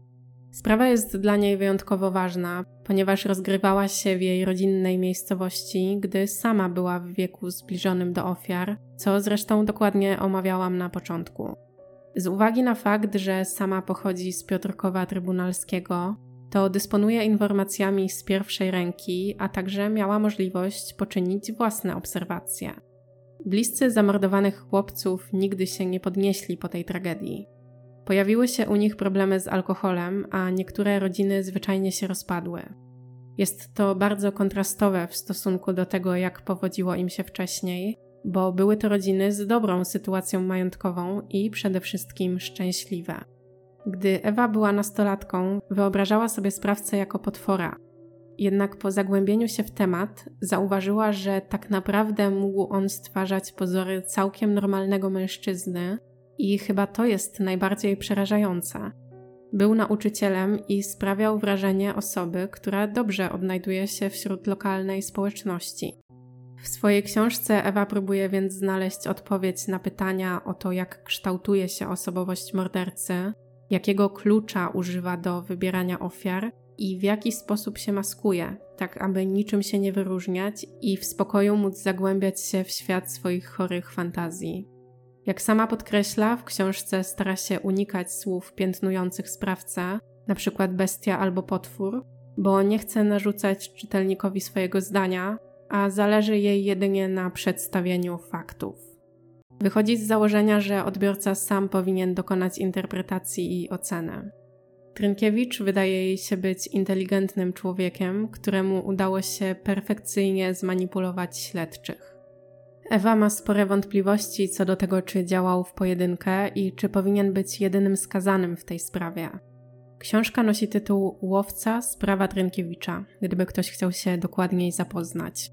[SPEAKER 1] Sprawa jest dla niej wyjątkowo ważna, ponieważ rozgrywała się w jej rodzinnej miejscowości, gdy sama była w wieku zbliżonym do ofiar, co zresztą dokładnie omawiałam na początku. Z uwagi na fakt, że sama pochodzi z Piotrkowa Trybunalskiego, to dysponuje informacjami z pierwszej ręki, a także miała możliwość poczynić własne obserwacje. Bliscy zamordowanych chłopców nigdy się nie podnieśli po tej tragedii. Pojawiły się u nich problemy z alkoholem, a niektóre rodziny zwyczajnie się rozpadły. Jest to bardzo kontrastowe w stosunku do tego, jak powodziło im się wcześniej, bo były to rodziny z dobrą sytuacją majątkową i przede wszystkim szczęśliwe. Gdy Ewa była nastolatką, wyobrażała sobie sprawcę jako potwora. Jednak po zagłębieniu się w temat, zauważyła, że tak naprawdę mógł on stwarzać pozory całkiem normalnego mężczyzny, i chyba to jest najbardziej przerażające. Był nauczycielem i sprawiał wrażenie osoby, która dobrze odnajduje się wśród lokalnej społeczności. W swojej książce Ewa próbuje więc znaleźć odpowiedź na pytania o to, jak kształtuje się osobowość mordercy, jakiego klucza używa do wybierania ofiar i w jaki sposób się maskuje, tak aby niczym się nie wyróżniać i w spokoju móc zagłębiać się w świat swoich chorych fantazji. Jak sama podkreśla, w książce stara się unikać słów piętnujących sprawcę, np. bestia albo potwór, bo nie chce narzucać czytelnikowi swojego zdania, a zależy jej jedynie na przedstawieniu faktów. Wychodzi z założenia, że odbiorca sam powinien dokonać interpretacji i oceny. Trynkiewicz wydaje jej się być inteligentnym człowiekiem, któremu udało się perfekcyjnie zmanipulować śledczych. Ewa ma spore wątpliwości co do tego, czy działał w pojedynkę i czy powinien być jedynym skazanym w tej sprawie. Książka nosi tytuł Łowca sprawa Trynkiewicza, gdyby ktoś chciał się dokładniej zapoznać.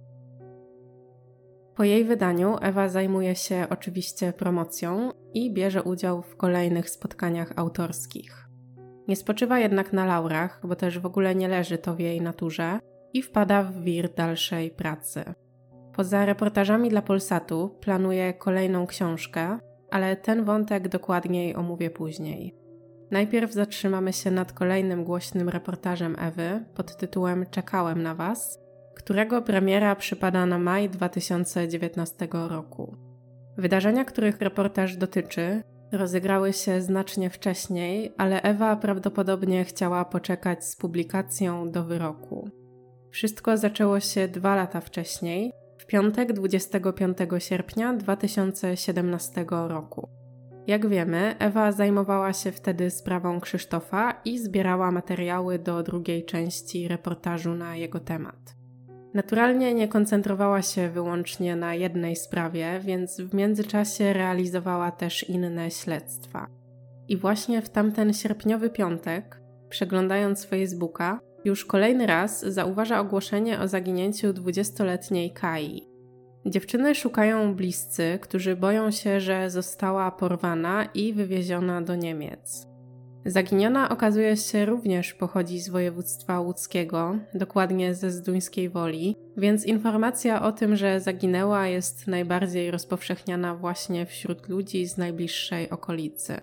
[SPEAKER 1] Po jej wydaniu Ewa zajmuje się oczywiście promocją i bierze udział w kolejnych spotkaniach autorskich. Nie spoczywa jednak na laurach, bo też w ogóle nie leży to w jej naturze i wpada w wir dalszej pracy. Poza reportażami dla Polsatu planuję kolejną książkę, ale ten wątek dokładniej omówię później. Najpierw zatrzymamy się nad kolejnym głośnym reportażem Ewy pod tytułem Czekałem na Was, którego premiera przypada na maj 2019 roku. Wydarzenia, których reportaż dotyczy, rozegrały się znacznie wcześniej, ale Ewa prawdopodobnie chciała poczekać z publikacją do wyroku. Wszystko zaczęło się dwa lata wcześniej, w piątek 25 sierpnia 2017 roku. Jak wiemy, Ewa zajmowała się wtedy sprawą Krzysztofa i zbierała materiały do drugiej części reportażu na jego temat. Naturalnie nie koncentrowała się wyłącznie na jednej sprawie, więc w międzyczasie realizowała też inne śledztwa. I właśnie w tamten sierpniowy piątek, przeglądając Facebooka, już kolejny raz zauważa ogłoszenie o zaginięciu 20-letniej Kai. Dziewczyny szukają bliscy, którzy boją się, że została porwana i wywieziona do Niemiec. Zaginiona okazuje się również pochodzi z województwa łódzkiego, dokładnie ze Zduńskiej Woli, więc informacja o tym, że zaginęła jest najbardziej rozpowszechniana właśnie wśród ludzi z najbliższej okolicy.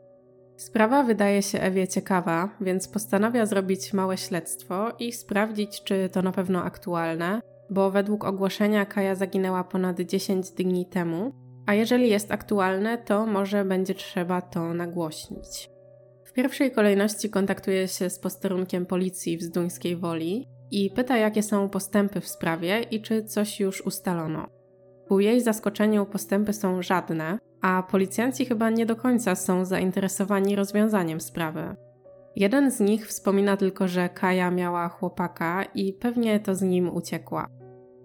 [SPEAKER 1] Sprawa wydaje się Ewie ciekawa, więc postanawia zrobić małe śledztwo i sprawdzić, czy to na pewno aktualne, bo według ogłoszenia Kaja zaginęła ponad 10 dni temu, a jeżeli jest aktualne, to może będzie trzeba to nagłośnić. W pierwszej kolejności kontaktuje się z posterunkiem policji w Zduńskiej Woli i pyta, jakie są postępy w sprawie i czy coś już ustalono. Ku jej zaskoczeniu postępy są żadne, a policjanci chyba nie do końca są zainteresowani rozwiązaniem sprawy. Jeden z nich wspomina tylko, że Kaja miała chłopaka i pewnie to z nim uciekła.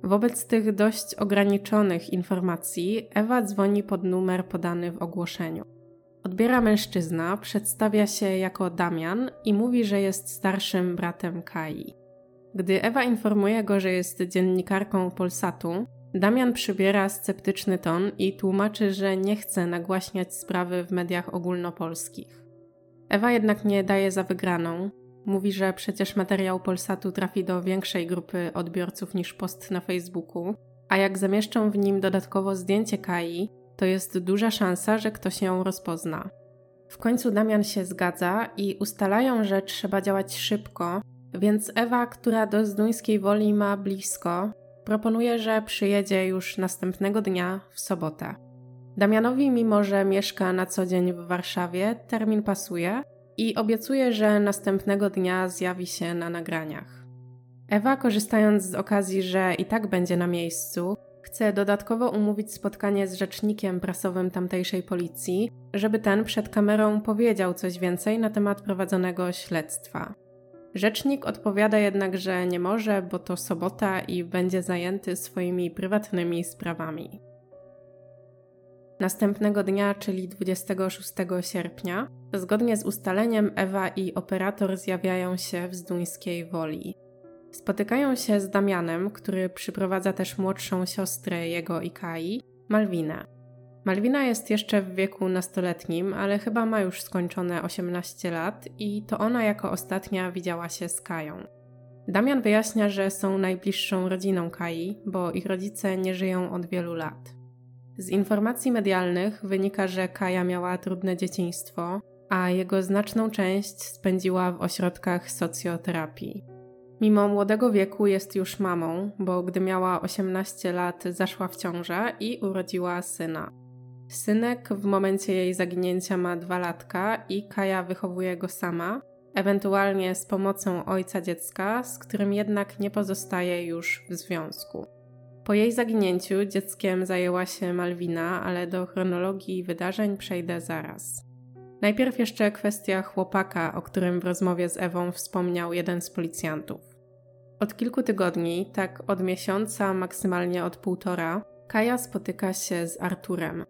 [SPEAKER 1] Wobec tych dość ograniczonych informacji Ewa dzwoni pod numer podany w ogłoszeniu. Odbiera mężczyzna, przedstawia się jako Damian i mówi, że jest starszym bratem Kai. Gdy Ewa informuje go, że jest dziennikarką Polsatu, Damian przybiera sceptyczny ton i tłumaczy, że nie chce nagłaśniać sprawy w mediach ogólnopolskich. Ewa jednak nie daje za wygraną. Mówi, że przecież materiał Polsatu trafi do większej grupy odbiorców niż post na Facebooku, a jak zamieszczą w nim dodatkowo zdjęcie Kai, to jest duża szansa, że ktoś ją rozpozna. W końcu Damian się zgadza i ustalają, że trzeba działać szybko, więc Ewa, która do Zduńskiej Woli ma blisko, proponuje, że przyjedzie już następnego dnia w sobotę. Damianowi, mimo że mieszka na co dzień w Warszawie, termin pasuje i obiecuje, że następnego dnia zjawi się na nagraniach. Ewa, korzystając z okazji, że i tak będzie na miejscu, chce dodatkowo umówić spotkanie z rzecznikiem prasowym tamtejszej policji, żeby ten przed kamerą powiedział coś więcej na temat prowadzonego śledztwa. Rzecznik odpowiada jednak, że nie może, bo to sobota i będzie zajęty swoimi prywatnymi sprawami. Następnego dnia, czyli 26 sierpnia, zgodnie z ustaleniem Ewa i operator zjawiają się w Zduńskiej Woli. Spotykają się z Damianem, który przyprowadza też młodszą siostrę jego i Kai, Malwinę. Malwina jest jeszcze w wieku nastoletnim, ale chyba ma już skończone 18 lat i to ona jako ostatnia widziała się z Kają. Damian wyjaśnia, że są najbliższą rodziną Kai, bo ich rodzice nie żyją od wielu lat. Z informacji medialnych wynika, że Kaja miała trudne dzieciństwo, a jego znaczną część spędziła w ośrodkach socjoterapii. Mimo młodego wieku jest już mamą, bo gdy miała 18 lat zaszła w ciążę i urodziła syna. Synek w momencie jej zaginięcia ma dwa latka i Kaja wychowuje go sama, ewentualnie z pomocą ojca dziecka, z którym jednak nie pozostaje już w związku. Po jej zaginięciu dzieckiem zajęła się Malwina, ale do chronologii wydarzeń przejdę zaraz. Najpierw jeszcze kwestia chłopaka, o którym w rozmowie z Ewą wspomniał jeden z policjantów. Od kilku tygodni, tak od miesiąca, maksymalnie od półtora, Kaja spotyka się z Arturem.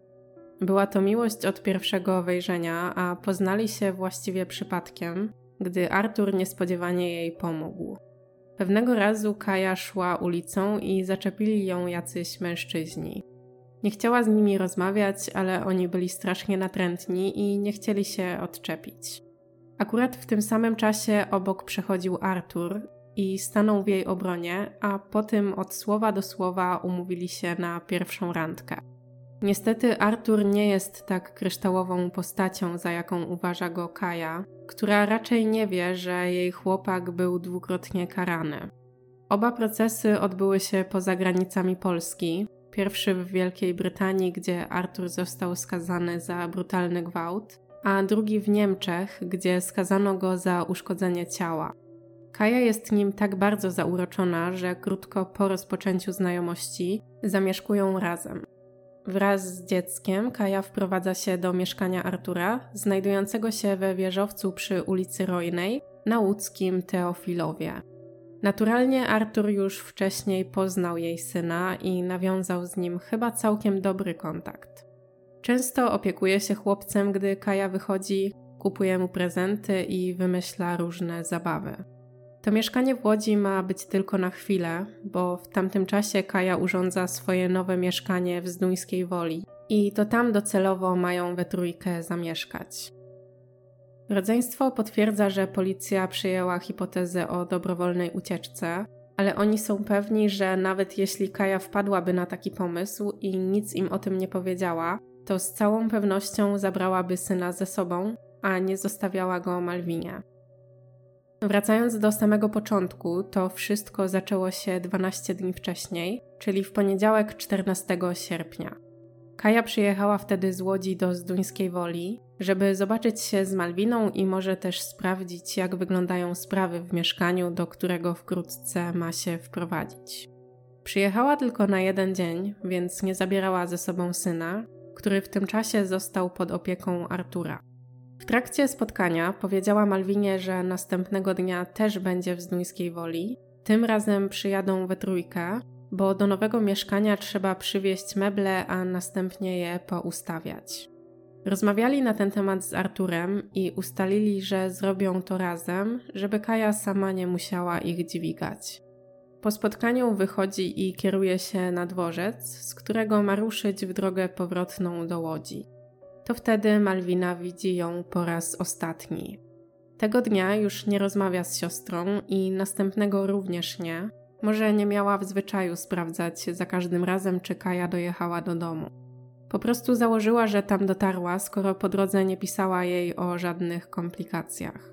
[SPEAKER 1] Była to miłość od pierwszego wejrzenia, a poznali się właściwie przypadkiem, gdy Artur niespodziewanie jej pomógł. Pewnego razu Kaja szła ulicą i zaczepili ją jacyś mężczyźni. Nie chciała z nimi rozmawiać, ale oni byli strasznie natrętni i nie chcieli się odczepić. Akurat w tym samym czasie obok przechodził Artur i stanął w jej obronie, a potem od słowa do słowa umówili się na pierwszą randkę. Niestety Artur nie jest tak kryształową postacią, za jaką uważa go Kaja, która raczej nie wie, że jej chłopak był dwukrotnie karany. Oba procesy odbyły się poza granicami Polski. Pierwszy w Wielkiej Brytanii, gdzie Artur został skazany za brutalny gwałt, a drugi w Niemczech, gdzie skazano go za uszkodzenie ciała. Kaja jest nim tak bardzo zauroczona, że krótko po rozpoczęciu znajomości zamieszkują razem. Wraz z dzieckiem Kaja wprowadza się do mieszkania Artura, znajdującego się we wieżowcu przy ulicy Rojnej na łódzkim Teofilowie. Naturalnie Artur już wcześniej poznał jej syna i nawiązał z nim chyba całkiem dobry kontakt. Często opiekuje się chłopcem, gdy Kaja wychodzi, kupuje mu prezenty i wymyśla różne zabawy. To mieszkanie w Łodzi ma być tylko na chwilę, bo w tamtym czasie Kaja urządza swoje nowe mieszkanie w Zduńskiej Woli i to tam docelowo mają we trójkę zamieszkać. Rodzeństwo potwierdza, że policja przyjęła hipotezę o dobrowolnej ucieczce, ale oni są pewni, że nawet jeśli Kaja wpadłaby na taki pomysł i nic im o tym nie powiedziała, to z całą pewnością zabrałaby syna ze sobą, a nie zostawiała go Malwinie. Wracając do samego początku, to wszystko zaczęło się 12 dni wcześniej, czyli w poniedziałek 14 sierpnia. Kaja przyjechała wtedy z Łodzi do Zduńskiej Woli, żeby zobaczyć się z Malwiną i może też sprawdzić, jak wyglądają sprawy w mieszkaniu, do którego wkrótce ma się wprowadzić. Przyjechała tylko na jeden dzień, więc nie zabierała ze sobą syna, który w tym czasie został pod opieką Artura. W trakcie spotkania powiedziała Malwinie, że następnego dnia też będzie w Zduńskiej Woli. Tym razem przyjadą we trójkę, bo do nowego mieszkania trzeba przywieźć meble, a następnie je poustawiać. Rozmawiali na ten temat z Arturem i ustalili, że zrobią to razem, żeby Kaja sama nie musiała ich dźwigać. Po spotkaniu wychodzi i kieruje się na dworzec, z którego ma ruszyć w drogę powrotną do Łodzi. To wtedy Malwina widzi ją po raz ostatni. Tego dnia już nie rozmawia z siostrą i następnego również nie. Może nie miała w zwyczaju sprawdzać za każdym razem, czy Kaja dojechała do domu. Po prostu założyła, że tam dotarła, skoro po drodze nie pisała jej o żadnych komplikacjach.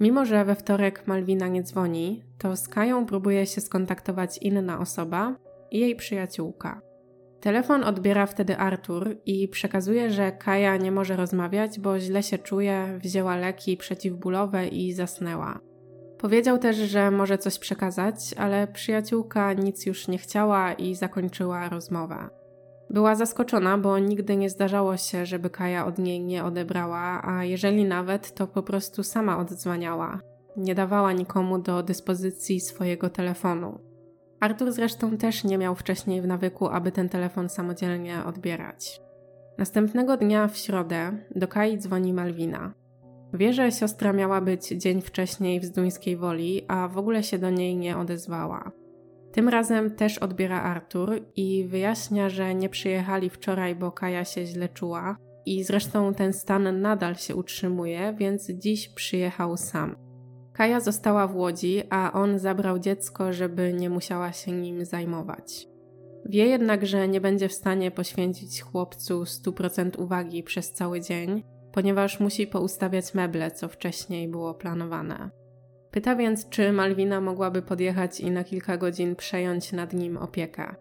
[SPEAKER 1] Mimo, że we wtorek Malwina nie dzwoni, to z Kają próbuje się skontaktować inna osoba, jej przyjaciółka. Telefon odbiera wtedy Artur i przekazuje, że Kaja nie może rozmawiać, bo źle się czuje, wzięła leki przeciwbólowe i zasnęła. Powiedział też, że może coś przekazać, ale przyjaciółka nic już nie chciała i zakończyła rozmowę. Była zaskoczona, bo nigdy nie zdarzało się, żeby Kaja od niej nie odebrała, a jeżeli nawet, to po prostu sama odzwaniała. Nie dawała nikomu do dyspozycji swojego telefonu. Artur zresztą też nie miał wcześniej w nawyku, aby ten telefon samodzielnie odbierać. Następnego dnia w środę do Kai dzwoni Malwina. Wie, że siostra miała być dzień wcześniej w Zduńskiej Woli, a w ogóle się do niej nie odezwała. Tym razem też odbiera Artur i wyjaśnia, że nie przyjechali wczoraj, bo Kaja się źle czuła i zresztą ten stan nadal się utrzymuje, więc dziś przyjechał sam. Kaja została w Łodzi, a on zabrał dziecko, żeby nie musiała się nim zajmować. Wie jednak, że nie będzie w stanie poświęcić chłopcu 100% uwagi przez cały dzień, ponieważ musi poustawiać meble, co wcześniej było planowane. Pyta więc, czy Malwina mogłaby podjechać i na kilka godzin przejąć nad nim opiekę.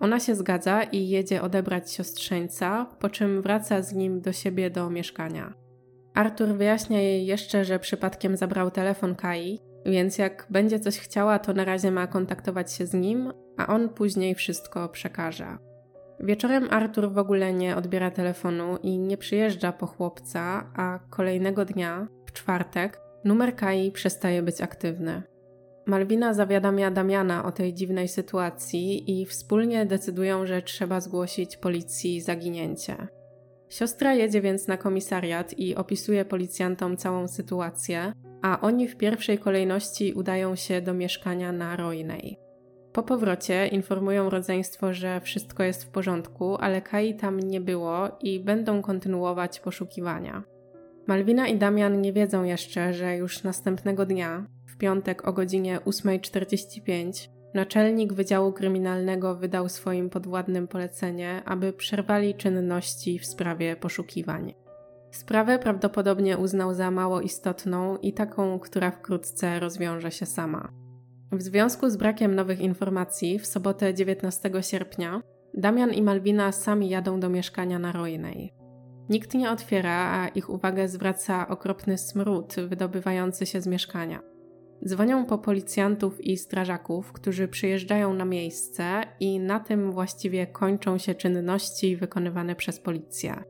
[SPEAKER 1] Ona się zgadza i jedzie odebrać siostrzeńca, po czym wraca z nim do siebie do mieszkania. Artur wyjaśnia jej jeszcze, że przypadkiem zabrał telefon Kai, więc jak będzie coś chciała, to na razie ma kontaktować się z nim, a on później wszystko przekaże. Wieczorem Artur w ogóle nie odbiera telefonu i nie przyjeżdża po chłopca, a kolejnego dnia, w czwartek, numer Kai przestaje być aktywny. Malwina zawiadamia Damiana o tej dziwnej sytuacji i wspólnie decydują, że trzeba zgłosić policji zaginięcie. Siostra jedzie więc na komisariat i opisuje policjantom całą sytuację, a oni w pierwszej kolejności udają się do mieszkania na Rojnej. Po powrocie informują rodzeństwo, że wszystko jest w porządku, ale Kai tam nie było i będą kontynuować poszukiwania. Malwina i Damian nie wiedzą jeszcze, że już następnego dnia, w piątek o godzinie 8.45, Naczelnik Wydziału Kryminalnego wydał swoim podwładnym polecenie, aby przerwali czynności w sprawie poszukiwań. Sprawę prawdopodobnie uznał za mało istotną i taką, która wkrótce rozwiąże się sama. W związku z brakiem nowych informacji, w sobotę 19 sierpnia Damian i Malwina sami jadą do mieszkania na Rojnej. Nikt nie otwiera, a ich uwagę zwraca okropny smród wydobywający się z mieszkania. Dzwonią po policjantów i strażaków, którzy przyjeżdżają na miejsce i na tym właściwie kończą się czynności wykonywane przez policję.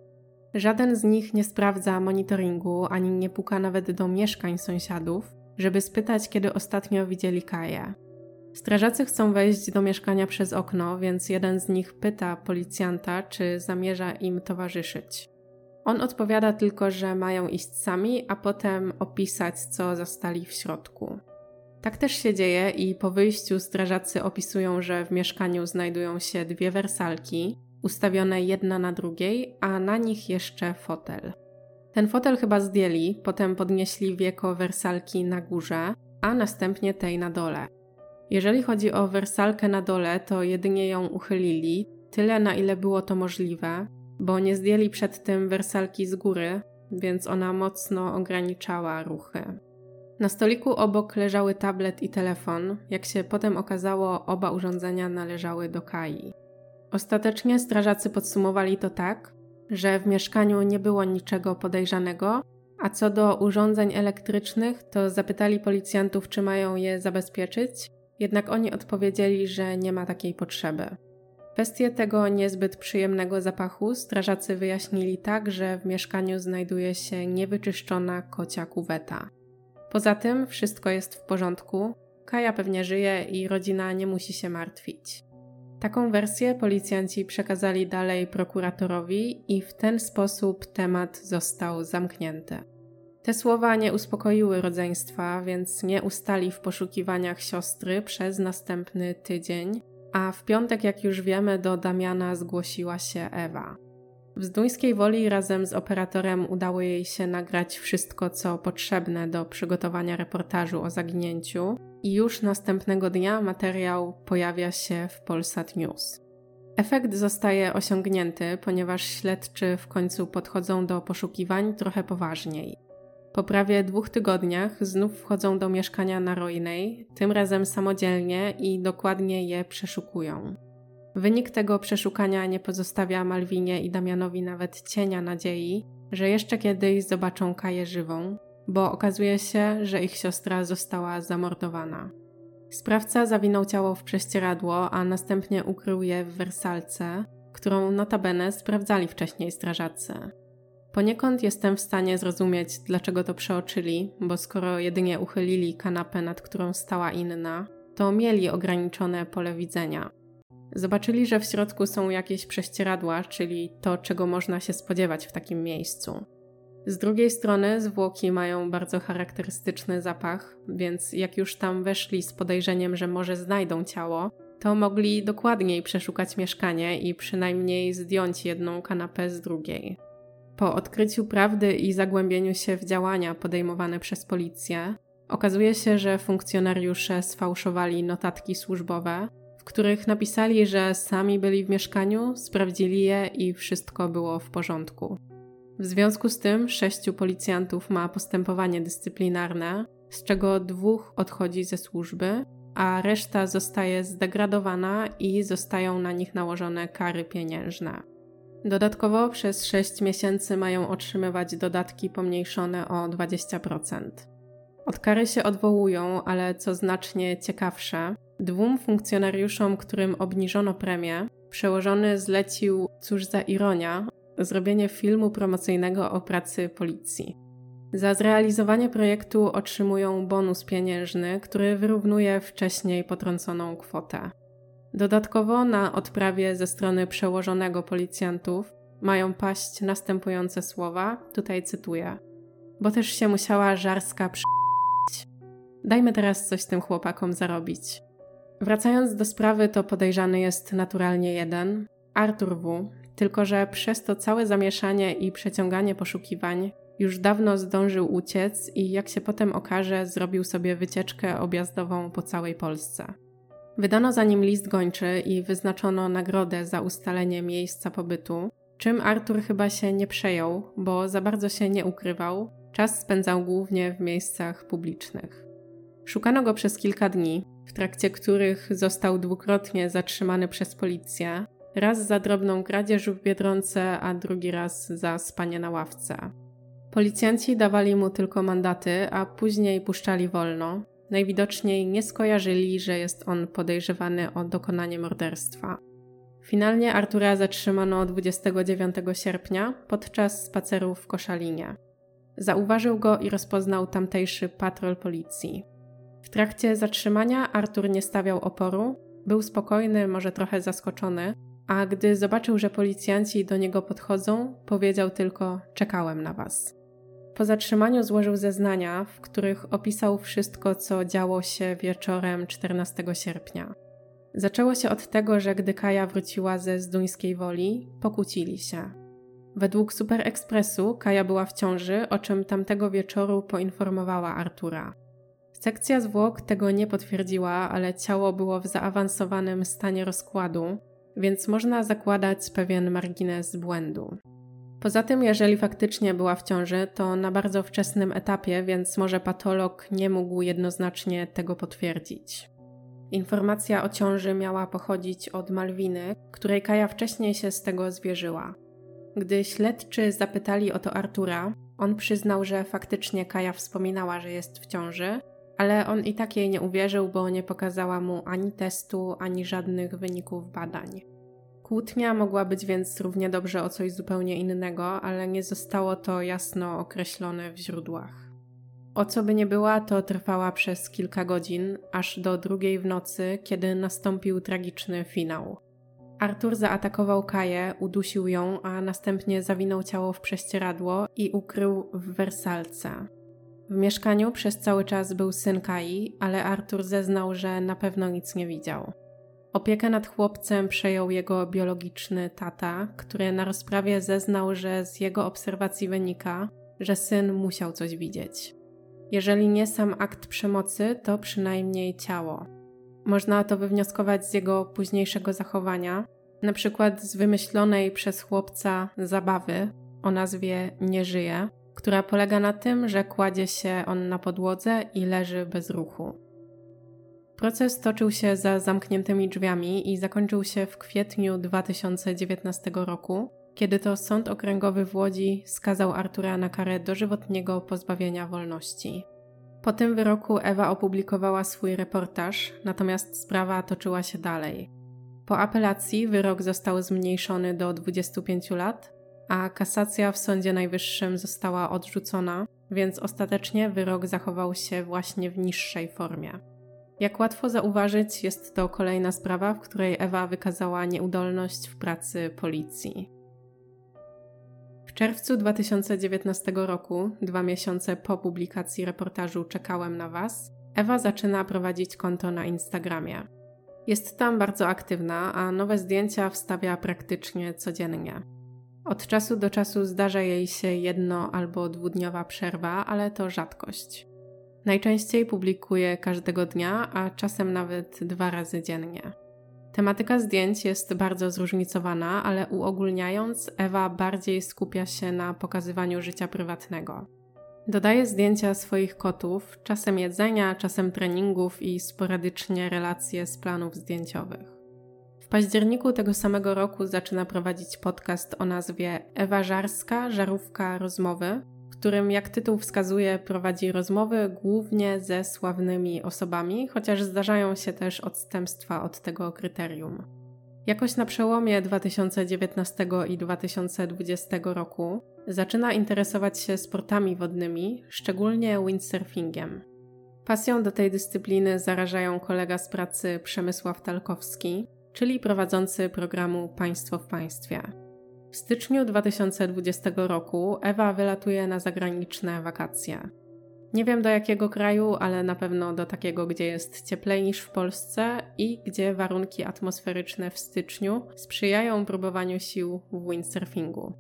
[SPEAKER 1] Żaden z nich nie sprawdza monitoringu ani nie puka nawet do mieszkań sąsiadów, żeby spytać, kiedy ostatnio widzieli Kaję. Strażacy chcą wejść do mieszkania przez okno, więc jeden z nich pyta policjanta, czy zamierza im towarzyszyć. On odpowiada tylko, że mają iść sami, a potem opisać, co zastali w środku. Tak też się dzieje i po wyjściu strażacy opisują, że w mieszkaniu znajdują się dwie wersalki, ustawione jedna na drugiej, a na nich jeszcze fotel. Ten fotel chyba zdjęli, potem podnieśli wieko wersalki na górze, a następnie tej na dole. Jeżeli chodzi o wersalkę na dole, to jedynie ją uchylili, tyle na ile było to możliwe, bo nie zdjęli przed tym wersalki z góry, więc ona mocno ograniczała ruchy. Na stoliku obok leżały tablet i telefon. Jak się potem okazało, oba urządzenia należały do Kai. Ostatecznie strażacy podsumowali to tak, że w mieszkaniu nie było niczego podejrzanego, a co do urządzeń elektrycznych, to zapytali policjantów, czy mają je zabezpieczyć, jednak oni odpowiedzieli, że nie ma takiej potrzeby. Kwestię tego niezbyt przyjemnego zapachu strażacy wyjaśnili tak, że w mieszkaniu znajduje się niewyczyszczona kocia kuweta. Poza tym wszystko jest w porządku, Kaja pewnie żyje i rodzina nie musi się martwić. Taką wersję policjanci przekazali dalej prokuratorowi i w ten sposób temat został zamknięty. Te słowa nie uspokoiły rodzeństwa, więc nie ustali w poszukiwaniach siostry przez następny tydzień, a w piątek, jak już wiemy, do Damiana zgłosiła się Ewa. W Zduńskiej Woli razem z operatorem udało jej się nagrać wszystko, co potrzebne do przygotowania reportażu o zaginięciu, i już następnego dnia materiał pojawia się w Polsat News. Efekt zostaje osiągnięty, ponieważ śledczy w końcu podchodzą do poszukiwań trochę poważniej. Po prawie dwóch tygodniach znów wchodzą do mieszkania na Rojnej, tym razem samodzielnie i dokładnie je przeszukują. Wynik tego przeszukania nie pozostawia Malwinie i Damianowi nawet cienia nadziei, że jeszcze kiedyś zobaczą Kaję żywą, bo okazuje się, że ich siostra została zamordowana. Sprawca zawinął ciało w prześcieradło, a następnie ukrył je w wersalce, którą notabene sprawdzali wcześniej strażacy. Poniekąd jestem w stanie zrozumieć, dlaczego to przeoczyli, bo skoro jedynie uchylili kanapę, nad którą stała inna, to mieli ograniczone pole widzenia. Zobaczyli, że w środku są jakieś prześcieradła, czyli to, czego można się spodziewać w takim miejscu. Z drugiej strony zwłoki mają bardzo charakterystyczny zapach, więc jak już tam weszli z podejrzeniem, że może znajdą ciało, to mogli dokładniej przeszukać mieszkanie i przynajmniej zdjąć jedną kanapę z drugiej. Po odkryciu prawdy i zagłębieniu się w działania podejmowane przez policję, okazuje się, że funkcjonariusze sfałszowali notatki służbowe, w których napisali, że sami byli w mieszkaniu, sprawdzili je i wszystko było w porządku. W związku z tym sześciu policjantów ma postępowanie dyscyplinarne, z czego dwóch odchodzi ze służby, a reszta zostaje zdegradowana i zostają na nich nałożone kary pieniężne. Dodatkowo przez 6 miesięcy mają otrzymywać dodatki pomniejszone o 20%. Od kary się odwołują, ale co znacznie ciekawsze, dwóm funkcjonariuszom, którym obniżono premię, przełożony zlecił, cóż za ironia, zrobienie filmu promocyjnego o pracy policji. Za zrealizowanie projektu otrzymują bonus pieniężny, który wyrównuje wcześniej potrąconą kwotę. Dodatkowo na odprawie ze strony przełożonego policjantów mają paść następujące słowa, tutaj cytuję. Bo też się musiała żarska przy... Dajmy teraz coś tym chłopakom zarobić. Wracając do sprawy, to podejrzany jest naturalnie jeden, Artur W., tylko że przez to całe zamieszanie i przeciąganie poszukiwań już dawno zdążył uciec i jak się potem okaże, zrobił sobie wycieczkę objazdową po całej Polsce. Wydano za nim list gończy i wyznaczono nagrodę za ustalenie miejsca pobytu, czym Artur chyba się nie przejął, bo za bardzo się nie ukrywał, czas spędzał głównie w miejscach publicznych. Szukano go przez kilka dni, w trakcie których został dwukrotnie zatrzymany przez policję, raz za drobną kradzież w Biedronce, a drugi raz za spanie na ławce. Policjanci dawali mu tylko mandaty, a później puszczali wolno, Najwidoczniej nie skojarzyli, że jest on podejrzewany o dokonanie morderstwa. Finalnie Artura zatrzymano 29 sierpnia podczas spaceru w Koszalinie. Zauważył go i rozpoznał tamtejszy patrol policji. W trakcie zatrzymania Artur nie stawiał oporu, był spokojny, może trochę zaskoczony, a gdy zobaczył, że policjanci do niego podchodzą, powiedział tylko: Czekałem na was. Po zatrzymaniu złożył zeznania, w których opisał wszystko, co działo się wieczorem 14 sierpnia. Zaczęło się od tego, że gdy Kaja wróciła ze Zduńskiej Woli, pokłócili się. Według Super Expressu Kaja była w ciąży, o czym tamtego wieczoru poinformowała Artura. Sekcja zwłok tego nie potwierdziła, ale ciało było w zaawansowanym stanie rozkładu, więc można zakładać pewien margines błędu. Poza tym, jeżeli faktycznie była w ciąży, to na bardzo wczesnym etapie, więc może patolog nie mógł jednoznacznie tego potwierdzić. Informacja o ciąży miała pochodzić od Malwiny, której Kaja wcześniej się z tego zwierzyła. Gdy śledczy zapytali o to Artura, on przyznał, że faktycznie Kaja wspominała, że jest w ciąży, ale on i tak jej nie uwierzył, bo nie pokazała mu ani testu, ani żadnych wyników badań. Kłótnia mogła być więc równie dobrze o coś zupełnie innego, ale nie zostało to jasno określone w źródłach. O co by nie była, to trwała przez kilka godzin, aż do drugiej w nocy, kiedy nastąpił tragiczny finał. Artur zaatakował Kaję, udusił ją, a następnie zawinął ciało w prześcieradło i ukrył w wersalce. W mieszkaniu przez cały czas był syn Kai, ale Artur zeznał, że na pewno nic nie widział. Opiekę nad chłopcem przejął jego biologiczny tata, który na rozprawie zeznał, że z jego obserwacji wynika, że syn musiał coś widzieć. Jeżeli nie sam akt przemocy, to przynajmniej ciało. Można to wywnioskować z jego późniejszego zachowania, na przykład z wymyślonej przez chłopca zabawy o nazwie Nie żyje, która polega na tym, że kładzie się on na podłodze i leży bez ruchu. Proces toczył się za zamkniętymi drzwiami i zakończył się w kwietniu 2019 roku, kiedy to Sąd Okręgowy w Łodzi skazał Artura na karę dożywotniego pozbawienia wolności. Po tym wyroku Ewa opublikowała swój reportaż, natomiast sprawa toczyła się dalej. Po apelacji wyrok został zmniejszony do 25 lat, a kasacja w Sądzie Najwyższym została odrzucona, więc ostatecznie wyrok zachował się właśnie w niższej formie. Jak łatwo zauważyć, jest to kolejna sprawa, w której Ewa wykazała nieudolność w pracy policji. W czerwcu 2019 roku, dwa miesiące po publikacji reportażu Czekałem na Was, Ewa zaczyna prowadzić konto na Instagramie. Jest tam bardzo aktywna, a nowe zdjęcia wstawia praktycznie codziennie. Od czasu do czasu zdarza jej się jedno albo dwudniowa przerwa, ale to rzadkość. Najczęściej publikuje każdego dnia, a czasem nawet dwa razy dziennie. Tematyka zdjęć jest bardzo zróżnicowana, ale uogólniając, Ewa bardziej skupia się na pokazywaniu życia prywatnego. Dodaje zdjęcia swoich kotów, czasem jedzenia, czasem treningów i sporadycznie relacje z planów zdjęciowych. W październiku tego samego roku zaczyna prowadzić podcast o nazwie Ewa Żarska Żarówka Rozmowy, którym, jak tytuł wskazuje, prowadzi rozmowy głównie ze sławnymi osobami, chociaż zdarzają się też odstępstwa od tego kryterium. Jakoś na przełomie 2019 i 2020 roku zaczyna interesować się sportami wodnymi, szczególnie windsurfingiem. Pasją do tej dyscypliny zarażają kolega z pracy Przemysław Talkowski, czyli prowadzący programu Państwo w Państwie. W styczniu 2020 roku Ewa wylatuje na zagraniczne wakacje. Nie wiem do jakiego kraju, ale na pewno do takiego, gdzie jest cieplej niż w Polsce i gdzie warunki atmosferyczne w styczniu sprzyjają próbowaniu sił w windsurfingu.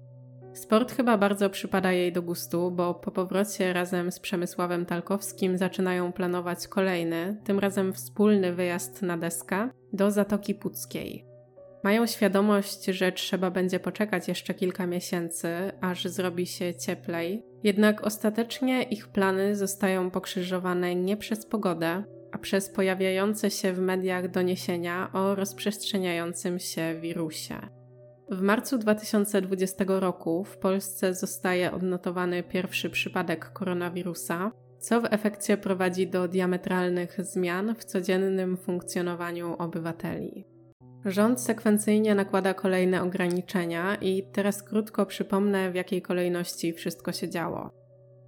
[SPEAKER 1] Sport chyba bardzo przypada jej do gustu, bo po powrocie razem z Przemysławem Talkowskim zaczynają planować kolejny, tym razem wspólny wyjazd na deskę do Zatoki Puckiej. Mają świadomość, że trzeba będzie poczekać jeszcze kilka miesięcy, aż zrobi się cieplej, jednak ostatecznie ich plany zostają pokrzyżowane nie przez pogodę, a przez pojawiające się w mediach doniesienia o rozprzestrzeniającym się wirusie. W marcu 2020 roku w Polsce zostaje odnotowany pierwszy przypadek koronawirusa, co w efekcie prowadzi do diametralnych zmian w codziennym funkcjonowaniu obywateli. Rząd sekwencyjnie nakłada kolejne ograniczenia i teraz krótko przypomnę, w jakiej kolejności wszystko się działo.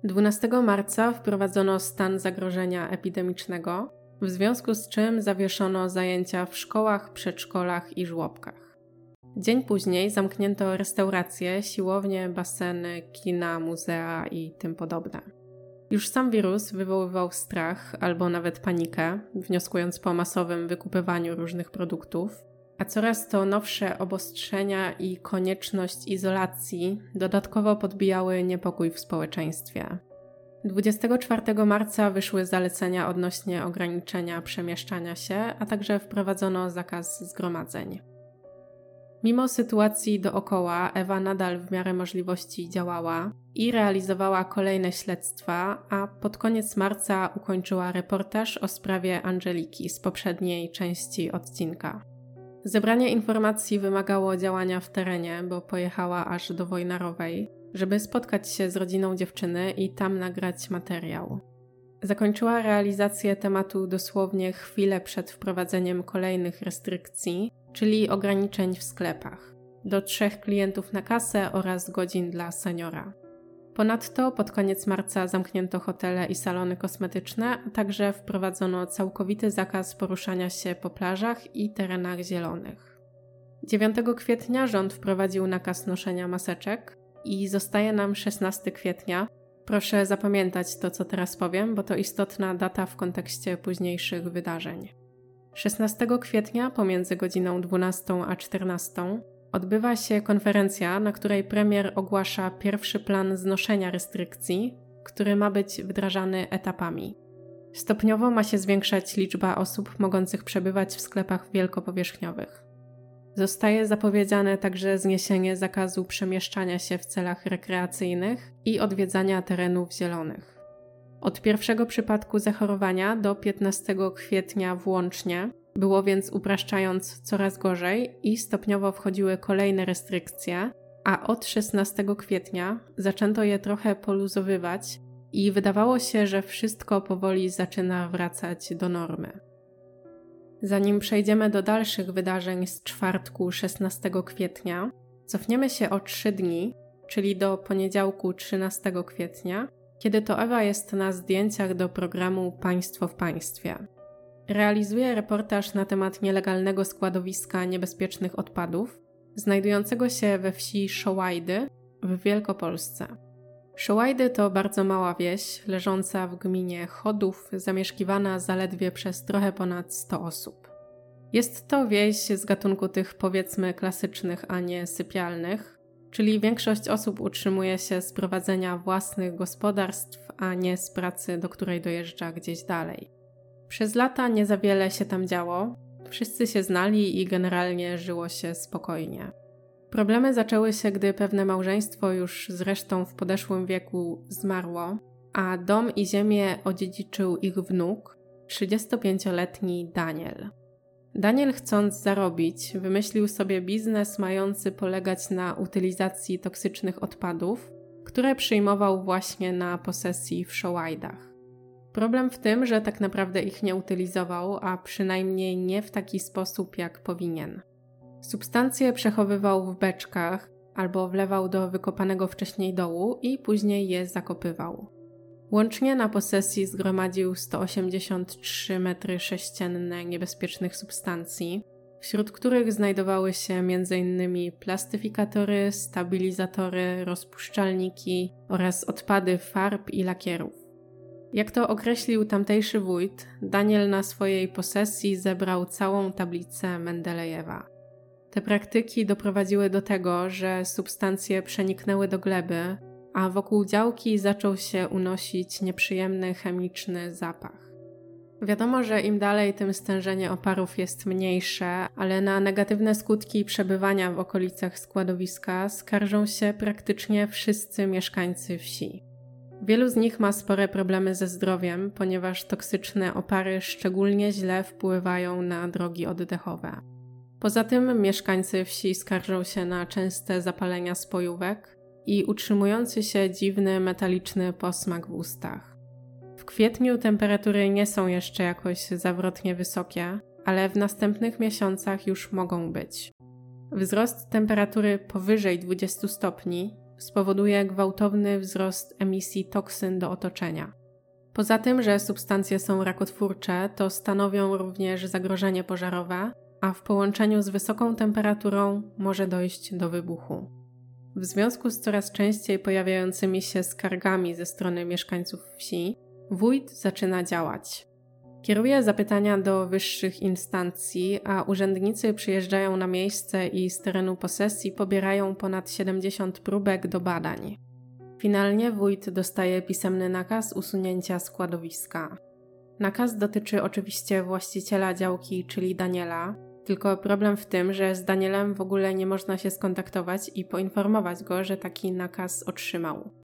[SPEAKER 1] 12 marca wprowadzono stan zagrożenia epidemicznego, w związku z czym zawieszono zajęcia w szkołach, przedszkolach i żłobkach. Dzień później zamknięto restauracje, siłownie, baseny, kina, muzea i tym podobne. Już sam wirus wywoływał strach albo nawet panikę, wnioskując po masowym wykupywaniu różnych produktów, a coraz to nowsze obostrzenia i konieczność izolacji dodatkowo podbijały niepokój w społeczeństwie. 24 marca wyszły zalecenia odnośnie ograniczenia przemieszczania się, a także wprowadzono zakaz zgromadzeń. Mimo sytuacji dookoła, Ewa nadal w miarę możliwości działała i realizowała kolejne śledztwa, a pod koniec marca ukończyła reportaż o sprawie Angeliki z poprzedniej części odcinka. Zebranie informacji wymagało działania w terenie, bo pojechała aż do Wojnarowej, żeby spotkać się z rodziną dziewczyny i tam nagrać materiał. Zakończyła realizację tematu dosłownie chwilę przed wprowadzeniem kolejnych restrykcji, czyli ograniczeń w sklepach. Do trzech klientów na kasę oraz godzin dla seniora. Ponadto pod koniec marca zamknięto hotele i salony kosmetyczne, a także wprowadzono całkowity zakaz poruszania się po plażach i terenach zielonych. 9 kwietnia rząd wprowadził nakaz noszenia maseczek i zostaje nam 16 kwietnia. Proszę zapamiętać to, co teraz powiem, bo to istotna data w kontekście późniejszych wydarzeń. 16 kwietnia pomiędzy godziną 12 a 14 odbywa się konferencja, na której premier ogłasza pierwszy plan znoszenia restrykcji, który ma być wdrażany etapami. Stopniowo ma się zwiększać liczba osób mogących przebywać w sklepach wielkopowierzchniowych. Zostaje zapowiedziane także zniesienie zakazu przemieszczania się w celach rekreacyjnych i odwiedzania terenów zielonych. Od pierwszego przypadku zachorowania do 15 kwietnia włącznie było więc upraszczając coraz gorzej i stopniowo wchodziły kolejne restrykcje, a od 16 kwietnia zaczęto je trochę poluzowywać i wydawało się, że wszystko powoli zaczyna wracać do normy. Zanim przejdziemy do dalszych wydarzeń z czwartku 16 kwietnia, cofniemy się o 3 dni, czyli do poniedziałku 13 kwietnia, kiedy to Ewa jest na zdjęciach do programu Państwo w Państwie. Realizuje reportaż na temat nielegalnego składowiska niebezpiecznych odpadów, znajdującego się we wsi Szołajdy w Wielkopolsce. Szołajdy to bardzo mała wieś, leżąca w gminie Chodów, zamieszkiwana zaledwie przez trochę ponad 100 osób. Jest to wieś z gatunku tych powiedzmy klasycznych, a nie sypialnych, czyli większość osób utrzymuje się z prowadzenia własnych gospodarstw, a nie z pracy, do której dojeżdża gdzieś dalej. Przez lata nie za wiele się tam działo, wszyscy się znali i generalnie żyło się spokojnie. Problemy zaczęły się, gdy pewne małżeństwo już zresztą w podeszłym wieku zmarło, a dom i ziemię odziedziczył ich wnuk, 35-letni Daniel. Daniel, chcąc zarobić, wymyślił sobie biznes mający polegać na utylizacji toksycznych odpadów, które przyjmował właśnie na posesji w Showajdach. Problem w tym, że tak naprawdę ich nie utylizował, a przynajmniej nie w taki sposób, jak powinien. Substancje przechowywał w beczkach albo wlewał do wykopanego wcześniej dołu i później je zakopywał. Łącznie na posesji zgromadził 183 metry sześcienne niebezpiecznych substancji, wśród których znajdowały się m.in. plastyfikatory, stabilizatory, rozpuszczalniki oraz odpady farb i lakierów. Jak to określił tamtejszy wójt, Daniel na swojej posesji zebrał całą tablicę Mendelejewa. Te praktyki doprowadziły do tego, że substancje przeniknęły do gleby, a wokół działki zaczął się unosić nieprzyjemny chemiczny zapach. Wiadomo, że im dalej, tym stężenie oparów jest mniejsze, ale na negatywne skutki przebywania w okolicach składowiska skarżą się praktycznie wszyscy mieszkańcy wsi. Wielu z nich ma spore problemy ze zdrowiem, ponieważ toksyczne opary szczególnie źle wpływają na drogi oddechowe. Poza tym mieszkańcy wsi skarżą się na częste zapalenia spojówek i utrzymujący się dziwny metaliczny posmak w ustach. W kwietniu temperatury nie są jeszcze jakoś zawrotnie wysokie, ale w następnych miesiącach już mogą być. Wzrost temperatury powyżej 20 stopni spowoduje gwałtowny wzrost emisji toksyn do otoczenia. Poza tym, że substancje są rakotwórcze, to stanowią również zagrożenie pożarowe a w połączeniu z wysoką temperaturą może dojść do wybuchu. W związku z coraz częściej pojawiającymi się skargami ze strony mieszkańców wsi, wójt zaczyna działać. Kieruje zapytania do wyższych instancji, a urzędnicy przyjeżdżają na miejsce i z terenu posesji pobierają ponad 70 próbek do badań. Finalnie wójt dostaje pisemny nakaz usunięcia składowiska. Nakaz dotyczy oczywiście właściciela działki, czyli Daniela, tylko problem w tym, że z Danielem w ogóle nie można się skontaktować i poinformować go, że taki nakaz otrzymał.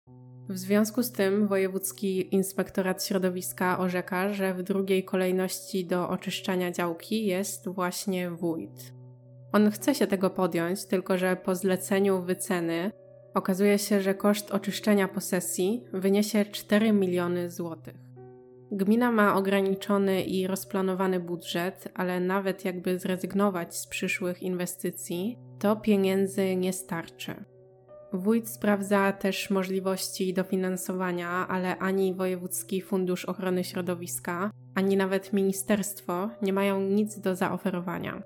[SPEAKER 1] W związku z tym Wojewódzki Inspektorat Środowiska orzeka, że w drugiej kolejności do oczyszczania działki jest właśnie wójt. On chce się tego podjąć, tylko że po zleceniu wyceny okazuje się, że koszt oczyszczenia posesji wyniesie 4 miliony złotych. Gmina ma ograniczony i rozplanowany budżet, ale nawet jakby zrezygnować z przyszłych inwestycji, to pieniędzy nie starczy. Wójt sprawdza też możliwości dofinansowania, ale ani Wojewódzki Fundusz Ochrony Środowiska, ani nawet ministerstwo nie mają nic do zaoferowania.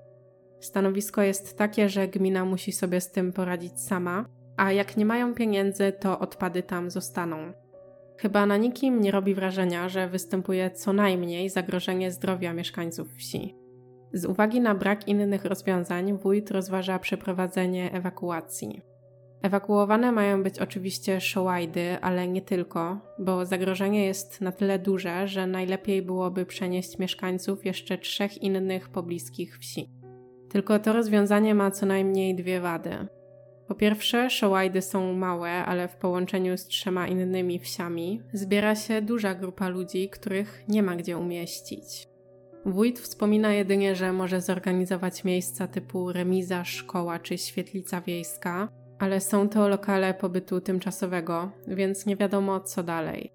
[SPEAKER 1] Stanowisko jest takie, że gmina musi sobie z tym poradzić sama, a jak nie mają pieniędzy, to odpady tam zostaną. Chyba na nikim nie robi wrażenia, że występuje co najmniej zagrożenie zdrowia mieszkańców wsi. Z uwagi na brak innych rozwiązań, wójt rozważa przeprowadzenie ewakuacji. Ewakuowane mają być oczywiście Shołajdy, ale nie tylko, bo zagrożenie jest na tyle duże, że najlepiej byłoby przenieść mieszkańców jeszcze trzech innych pobliskich wsi. Tylko to rozwiązanie ma co najmniej dwie wady. Po pierwsze, Shołajdy są małe, ale w połączeniu z trzema innymi wsiami zbiera się duża grupa ludzi, których nie ma gdzie umieścić. Wójt wspomina jedynie, że może zorganizować miejsca typu remiza, szkoła czy świetlica wiejska, ale są to lokale pobytu tymczasowego, więc nie wiadomo co dalej.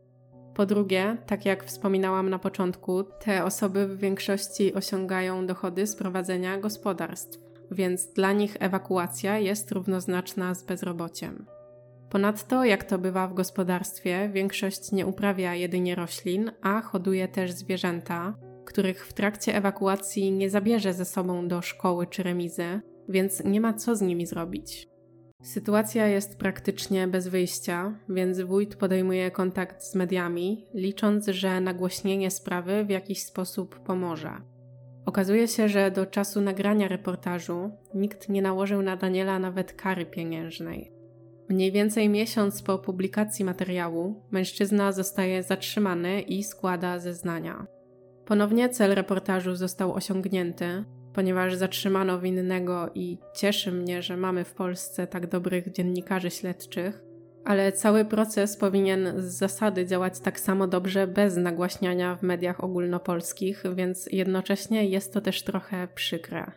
[SPEAKER 1] Po drugie, tak jak wspominałam na początku, te osoby w większości osiągają dochody z prowadzenia gospodarstw, więc dla nich ewakuacja jest równoznaczna z bezrobociem. Ponadto, jak to bywa w gospodarstwie, większość nie uprawia jedynie roślin, a hoduje też zwierzęta, których w trakcie ewakuacji nie zabierze ze sobą do szkoły czy remizy, więc nie ma co z nimi zrobić. Sytuacja jest praktycznie bez wyjścia, więc wójt podejmuje kontakt z mediami, licząc, że nagłośnienie sprawy w jakiś sposób pomoże. Okazuje się, że do czasu nagrania reportażu nikt nie nałożył na Daniela nawet kary pieniężnej. Mniej więcej miesiąc po publikacji materiału mężczyzna zostaje zatrzymany i składa zeznania. Ponownie cel reportażu został osiągnięty, ponieważ zatrzymano winnego i cieszy mnie, że mamy w Polsce tak dobrych dziennikarzy śledczych, ale cały proces powinien z zasady działać tak samo dobrze bez nagłaśniania w mediach ogólnopolskich, więc jednocześnie jest to też trochę przykre.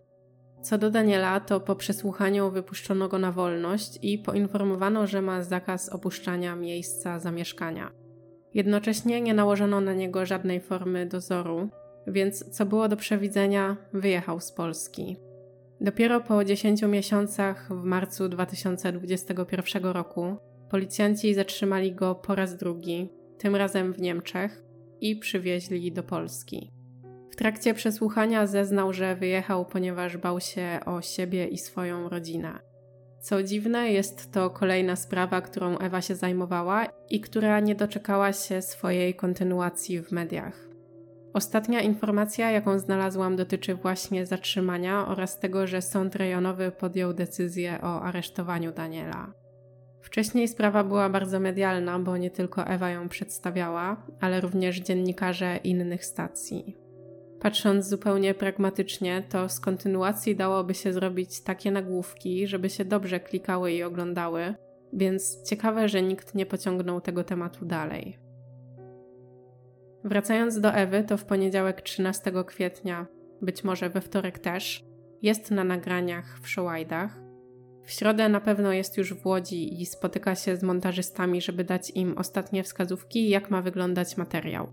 [SPEAKER 1] Co do Daniela, to po przesłuchaniu wypuszczono go na wolność i poinformowano, że ma zakaz opuszczania miejsca zamieszkania. Jednocześnie nie nałożono na niego żadnej formy dozoru, więc co było do przewidzenia, wyjechał z Polski. Dopiero po 10 miesiącach w marcu 2021 roku policjanci zatrzymali go po raz drugi, tym razem w Niemczech, i przywieźli do Polski. W trakcie przesłuchania zeznał, że wyjechał, ponieważ bał się o siebie i swoją rodzinę. Co dziwne, jest to kolejna sprawa, którą Ewa się zajmowała i która nie doczekała się swojej kontynuacji w mediach. Ostatnia informacja, jaką znalazłam, dotyczy właśnie zatrzymania oraz tego, że sąd rejonowy podjął decyzję o aresztowaniu Daniela. Wcześniej sprawa była bardzo medialna, bo nie tylko Ewa ją przedstawiała, ale również dziennikarze innych stacji. Patrząc zupełnie pragmatycznie, to z kontynuacji dałoby się zrobić takie nagłówki, żeby się dobrze klikały i oglądały, więc ciekawe, że nikt nie pociągnął tego tematu dalej. Wracając do Ewy, to w poniedziałek 13 kwietnia, być może we wtorek też, jest na nagraniach w Showajdach. W środę na pewno jest już w Łodzi i spotyka się z montażystami, żeby dać im ostatnie wskazówki, jak ma wyglądać materiał.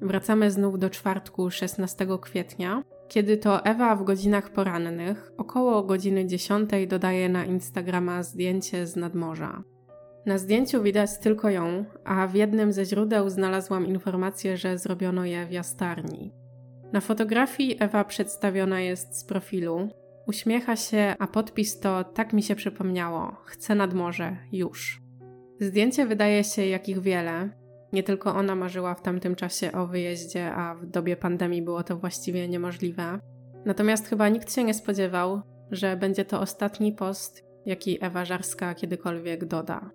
[SPEAKER 1] Wracamy znów do czwartku 16 kwietnia, kiedy to Ewa w godzinach porannych, około godziny 10, dodaje na Instagrama zdjęcie z nadmorza. Na zdjęciu widać tylko ją, a w jednym ze źródeł znalazłam informację, że zrobiono je w jastarni. Na fotografii Ewa przedstawiona jest z profilu. Uśmiecha się, a podpis to tak mi się przypomniało: chcę nad morze, już. Zdjęcie wydaje się jakich wiele. Nie tylko ona marzyła w tamtym czasie o wyjeździe, a w dobie pandemii było to właściwie niemożliwe. Natomiast chyba nikt się nie spodziewał, że będzie to ostatni post, jaki Ewa Żarska kiedykolwiek doda.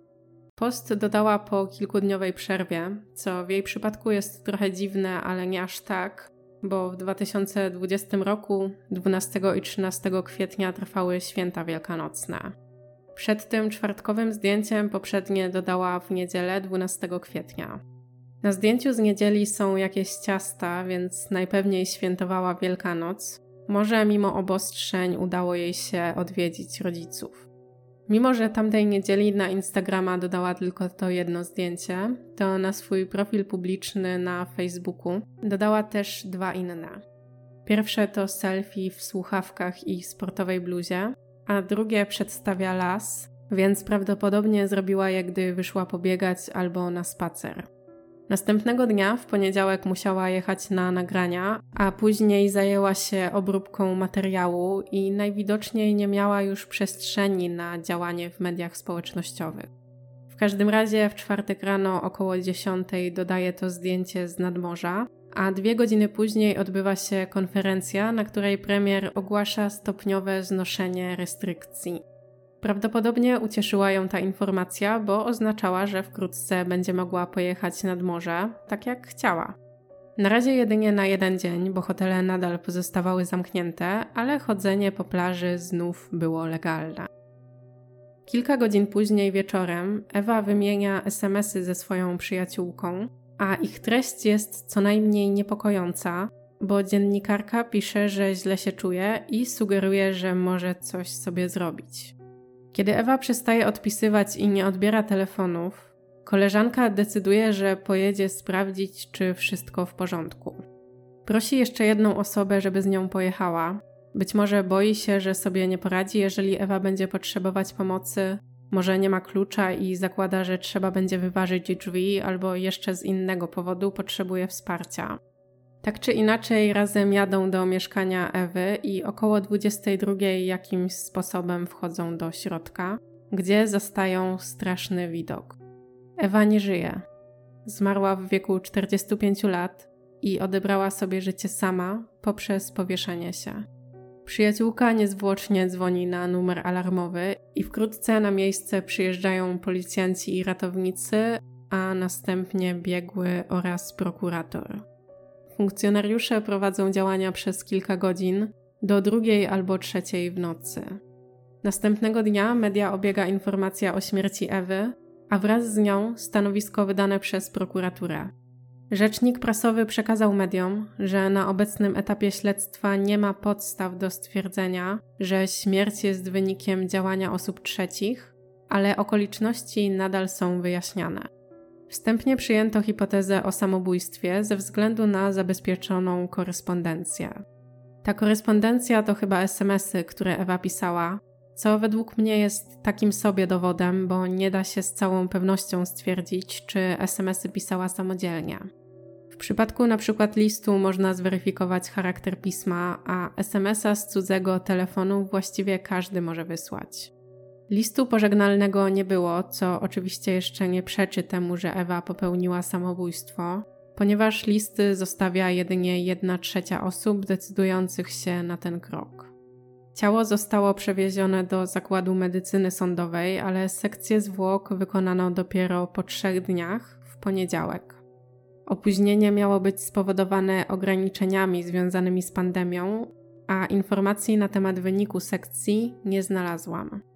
[SPEAKER 1] Post dodała po kilkudniowej przerwie, co w jej przypadku jest trochę dziwne, ale nie aż tak, bo w 2020 roku 12 i 13 kwietnia trwały święta wielkanocne. Przed tym czwartkowym zdjęciem poprzednie dodała w niedzielę 12 kwietnia. Na zdjęciu z niedzieli są jakieś ciasta, więc najpewniej świętowała Wielkanoc. Może mimo obostrzeń udało jej się odwiedzić rodziców. Mimo, że tamtej niedzieli na Instagrama dodała tylko to jedno zdjęcie, to na swój profil publiczny na Facebooku dodała też dwa inne. Pierwsze to selfie w słuchawkach i sportowej bluzie, a drugie przedstawia las, więc prawdopodobnie zrobiła je, gdy wyszła pobiegać albo na spacer. Następnego dnia, w poniedziałek, musiała jechać na nagrania, a później zajęła się obróbką materiału i najwidoczniej nie miała już przestrzeni na działanie w mediach społecznościowych. W każdym razie w czwartek rano około 10 dodaje to zdjęcie z nadmorza, a dwie godziny później odbywa się konferencja, na której premier ogłasza stopniowe znoszenie restrykcji. Prawdopodobnie ucieszyła ją ta informacja, bo oznaczała, że wkrótce będzie mogła pojechać nad morze, tak jak chciała. Na razie jedynie na jeden dzień, bo hotele nadal pozostawały zamknięte, ale chodzenie po plaży znów było legalne. Kilka godzin później wieczorem Ewa wymienia SMSy ze swoją przyjaciółką, a ich treść jest co najmniej niepokojąca, bo dziennikarka pisze, że źle się czuje i sugeruje, że może coś sobie zrobić. Kiedy Ewa przestaje odpisywać i nie odbiera telefonów, koleżanka decyduje, że pojedzie sprawdzić, czy wszystko w porządku. Prosi jeszcze jedną osobę, żeby z nią pojechała. Być może boi się, że sobie nie poradzi, jeżeli Ewa będzie potrzebować pomocy, może nie ma klucza i zakłada, że trzeba będzie wyważyć drzwi, albo jeszcze z innego powodu potrzebuje wsparcia. Tak czy inaczej, razem jadą do mieszkania Ewy i około 22 jakimś sposobem wchodzą do środka, gdzie zastają straszny widok. Ewa nie żyje. Zmarła w wieku 45 lat i odebrała sobie życie sama poprzez powieszenie się. Przyjaciółka niezwłocznie dzwoni na numer alarmowy i wkrótce na miejsce przyjeżdżają policjanci i ratownicy, a następnie biegły oraz prokurator. Funkcjonariusze prowadzą działania przez kilka godzin do drugiej albo trzeciej w nocy. Następnego dnia media obiega informacja o śmierci Ewy, a wraz z nią stanowisko wydane przez prokuraturę. Rzecznik prasowy przekazał mediom, że na obecnym etapie śledztwa nie ma podstaw do stwierdzenia, że śmierć jest wynikiem działania osób trzecich, ale okoliczności nadal są wyjaśniane. Wstępnie przyjęto hipotezę o samobójstwie ze względu na zabezpieczoną korespondencję. Ta korespondencja to chyba SMSy, które Ewa pisała, co według mnie jest takim sobie dowodem, bo nie da się z całą pewnością stwierdzić, czy SMSy pisała samodzielnie. W przypadku przykład listu można zweryfikować charakter pisma, a SMS-a z cudzego telefonu właściwie każdy może wysłać. Listu pożegnalnego nie było, co oczywiście jeszcze nie przeczy temu, że Ewa popełniła samobójstwo, ponieważ listy zostawia jedynie jedna trzecia osób decydujących się na ten krok. Ciało zostało przewiezione do zakładu medycyny sądowej, ale sekcję zwłok wykonano dopiero po trzech dniach, w poniedziałek. Opóźnienie miało być spowodowane ograniczeniami związanymi z pandemią, a informacji na temat wyniku sekcji nie znalazłam.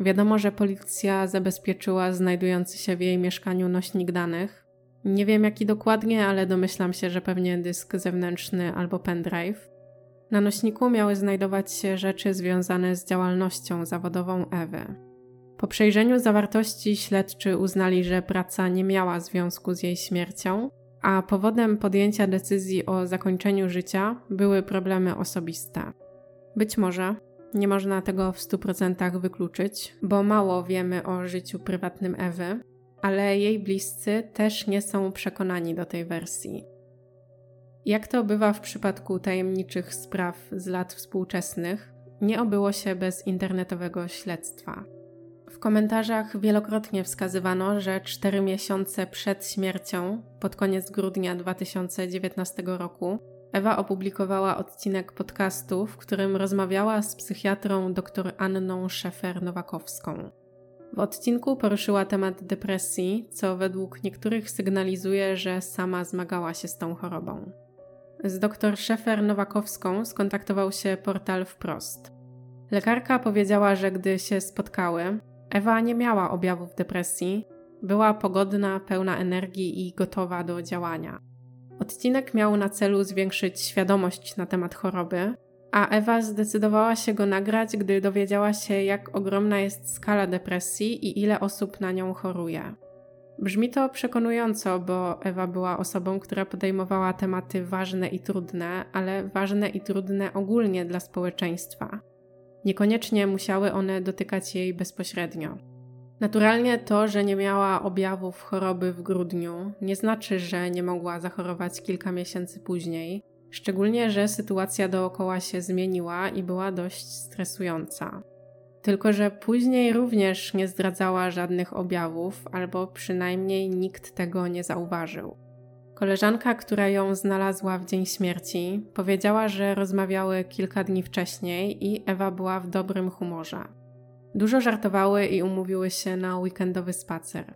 [SPEAKER 1] Wiadomo, że policja zabezpieczyła znajdujący się w jej mieszkaniu nośnik danych. Nie wiem jaki dokładnie, ale domyślam się, że pewnie dysk zewnętrzny albo pendrive. Na nośniku miały znajdować się rzeczy związane z działalnością zawodową Ewy. Po przejrzeniu zawartości śledczy uznali, że praca nie miała związku z jej śmiercią, a powodem podjęcia decyzji o zakończeniu życia były problemy osobiste. Być może nie można tego w 100% wykluczyć, bo mało wiemy o życiu prywatnym Ewy, ale jej bliscy też nie są przekonani do tej wersji. Jak to bywa w przypadku tajemniczych spraw z lat współczesnych, nie obyło się bez internetowego śledztwa. W komentarzach wielokrotnie wskazywano, że cztery miesiące przed śmiercią, pod koniec grudnia 2019 roku, Ewa opublikowała odcinek podcastu, w którym rozmawiała z psychiatrą dr Anną Szefer-Nowakowską. W odcinku poruszyła temat depresji, co według niektórych sygnalizuje, że sama zmagała się z tą chorobą. Z dr Szefer-Nowakowską skontaktował się portal Wprost. Lekarka powiedziała, że gdy się spotkały, Ewa nie miała objawów depresji, była pogodna, pełna energii i gotowa do działania. Odcinek miał na celu zwiększyć świadomość na temat choroby, a Ewa zdecydowała się go nagrać, gdy dowiedziała się, jak ogromna jest skala depresji i ile osób na nią choruje. Brzmi to przekonująco, bo Ewa była osobą, która podejmowała tematy ważne i trudne, ale ważne i trudne ogólnie dla społeczeństwa. Niekoniecznie musiały one dotykać jej bezpośrednio. Naturalnie to, że nie miała objawów choroby w grudniu, nie znaczy, że nie mogła zachorować kilka miesięcy później, szczególnie, że sytuacja dookoła się zmieniła i była dość stresująca. Tylko, że później również nie zdradzała żadnych objawów, albo przynajmniej nikt tego nie zauważył. Koleżanka, która ją znalazła w dzień śmierci, powiedziała, że rozmawiały kilka dni wcześniej i Ewa była w dobrym humorze. Dużo żartowały i umówiły się na weekendowy spacer.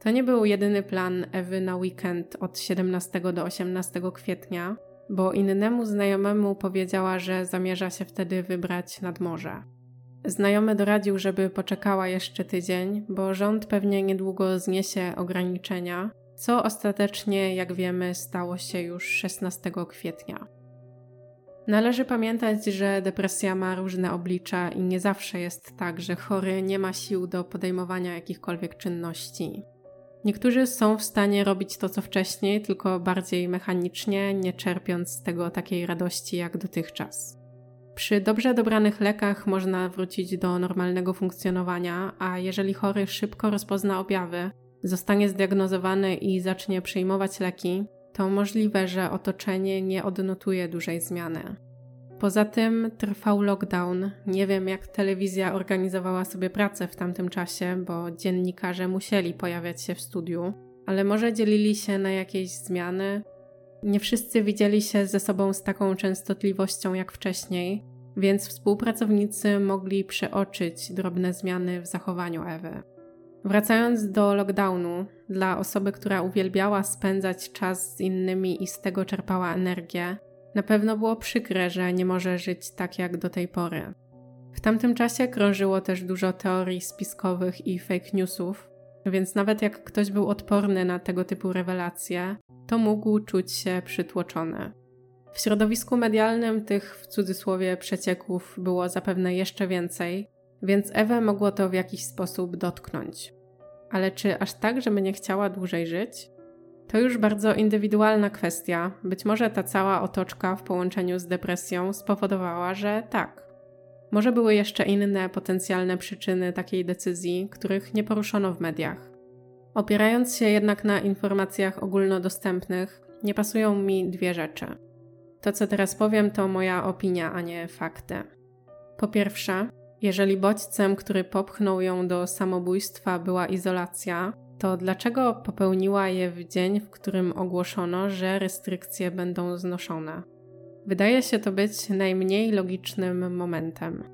[SPEAKER 1] To nie był jedyny plan Ewy na weekend od 17 do 18 kwietnia, bo innemu znajomemu powiedziała, że zamierza się wtedy wybrać nad morze. Znajomy doradził, żeby poczekała jeszcze tydzień, bo rząd pewnie niedługo zniesie ograniczenia, co ostatecznie, jak wiemy, stało się już 16 kwietnia. Należy pamiętać, że depresja ma różne oblicza i nie zawsze jest tak, że chory nie ma sił do podejmowania jakichkolwiek czynności. Niektórzy są w stanie robić to co wcześniej, tylko bardziej mechanicznie, nie czerpiąc z tego takiej radości jak dotychczas. Przy dobrze dobranych lekach można wrócić do normalnego funkcjonowania, a jeżeli chory szybko rozpozna objawy, zostanie zdiagnozowany i zacznie przyjmować leki, to możliwe, że otoczenie nie odnotuje dużej zmiany. Poza tym trwał lockdown. Nie wiem, jak telewizja organizowała sobie pracę w tamtym czasie, bo dziennikarze musieli pojawiać się w studiu, ale może dzielili się na jakieś zmiany. Nie wszyscy widzieli się ze sobą z taką częstotliwością jak wcześniej, więc współpracownicy mogli przeoczyć drobne zmiany w zachowaniu Ewy. Wracając do lockdownu, dla osoby, która uwielbiała spędzać czas z innymi i z tego czerpała energię, na pewno było przykre, że nie może żyć tak jak do tej pory. W tamtym czasie krążyło też dużo teorii spiskowych i fake newsów, więc nawet jak ktoś był odporny na tego typu rewelacje, to mógł czuć się przytłoczony. W środowisku medialnym tych w cudzysłowie przecieków było zapewne jeszcze więcej, więc Ewę mogło to w jakiś sposób dotknąć. Ale czy aż tak, żeby nie chciała dłużej żyć? To już bardzo indywidualna kwestia. Być może ta cała otoczka w połączeniu z depresją spowodowała, że tak. Może były jeszcze inne potencjalne przyczyny takiej decyzji, których nie poruszono w mediach. Opierając się jednak na informacjach ogólnodostępnych, nie pasują mi dwie rzeczy. To, co teraz powiem, to moja opinia, a nie fakty. Po pierwsze, jeżeli bodźcem, który popchnął ją do samobójstwa, była izolacja, to dlaczego popełniła je w dzień, w którym ogłoszono, że restrykcje będą znoszone? Wydaje się to być najmniej logicznym momentem.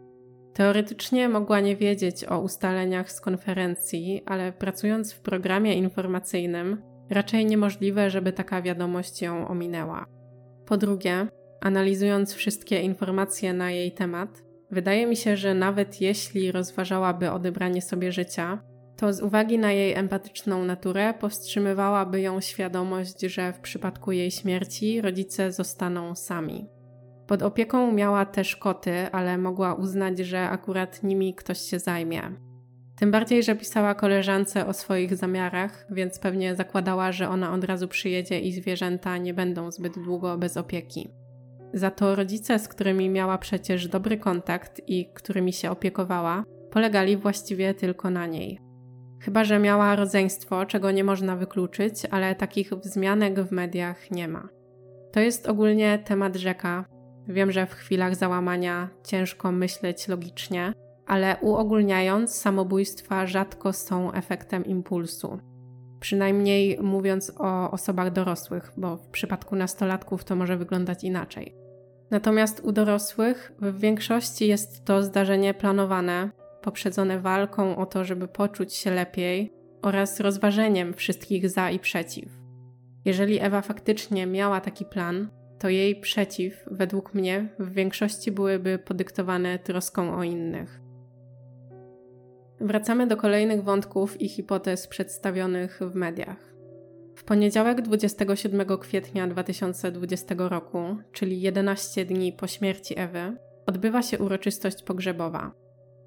[SPEAKER 1] Teoretycznie mogła nie wiedzieć o ustaleniach z konferencji, ale pracując w programie informacyjnym, raczej niemożliwe, żeby taka wiadomość ją ominęła. Po drugie, analizując wszystkie informacje na jej temat, wydaje mi się, że nawet jeśli rozważałaby odebranie sobie życia, to z uwagi na jej empatyczną naturę powstrzymywałaby ją świadomość, że w przypadku jej śmierci rodzice zostaną sami. Pod opieką miała też koty, ale mogła uznać, że akurat nimi ktoś się zajmie. Tym bardziej, że pisała koleżance o swoich zamiarach, więc pewnie zakładała, że ona od razu przyjedzie i zwierzęta nie będą zbyt długo bez opieki. Za to rodzice, z którymi miała przecież dobry kontakt i którymi się opiekowała, polegali właściwie tylko na niej. Chyba, że miała rodzeństwo, czego nie można wykluczyć, ale takich wzmianek w mediach nie ma. To jest ogólnie temat rzeka. Wiem, że w chwilach załamania ciężko myśleć logicznie, ale uogólniając, samobójstwa rzadko są efektem impulsu. Przynajmniej mówiąc o osobach dorosłych, bo w przypadku nastolatków to może wyglądać inaczej. Natomiast u dorosłych w większości jest to zdarzenie planowane, poprzedzone walką o to, żeby poczuć się lepiej oraz rozważeniem wszystkich za i przeciw. Jeżeli Ewa faktycznie miała taki plan, to jej przeciw, według mnie, w większości byłyby podyktowane troską o innych. Wracamy do kolejnych wątków i hipotez przedstawionych w mediach. W poniedziałek 27 kwietnia 2020 roku, czyli 11 dni po śmierci Ewy, odbywa się uroczystość pogrzebowa.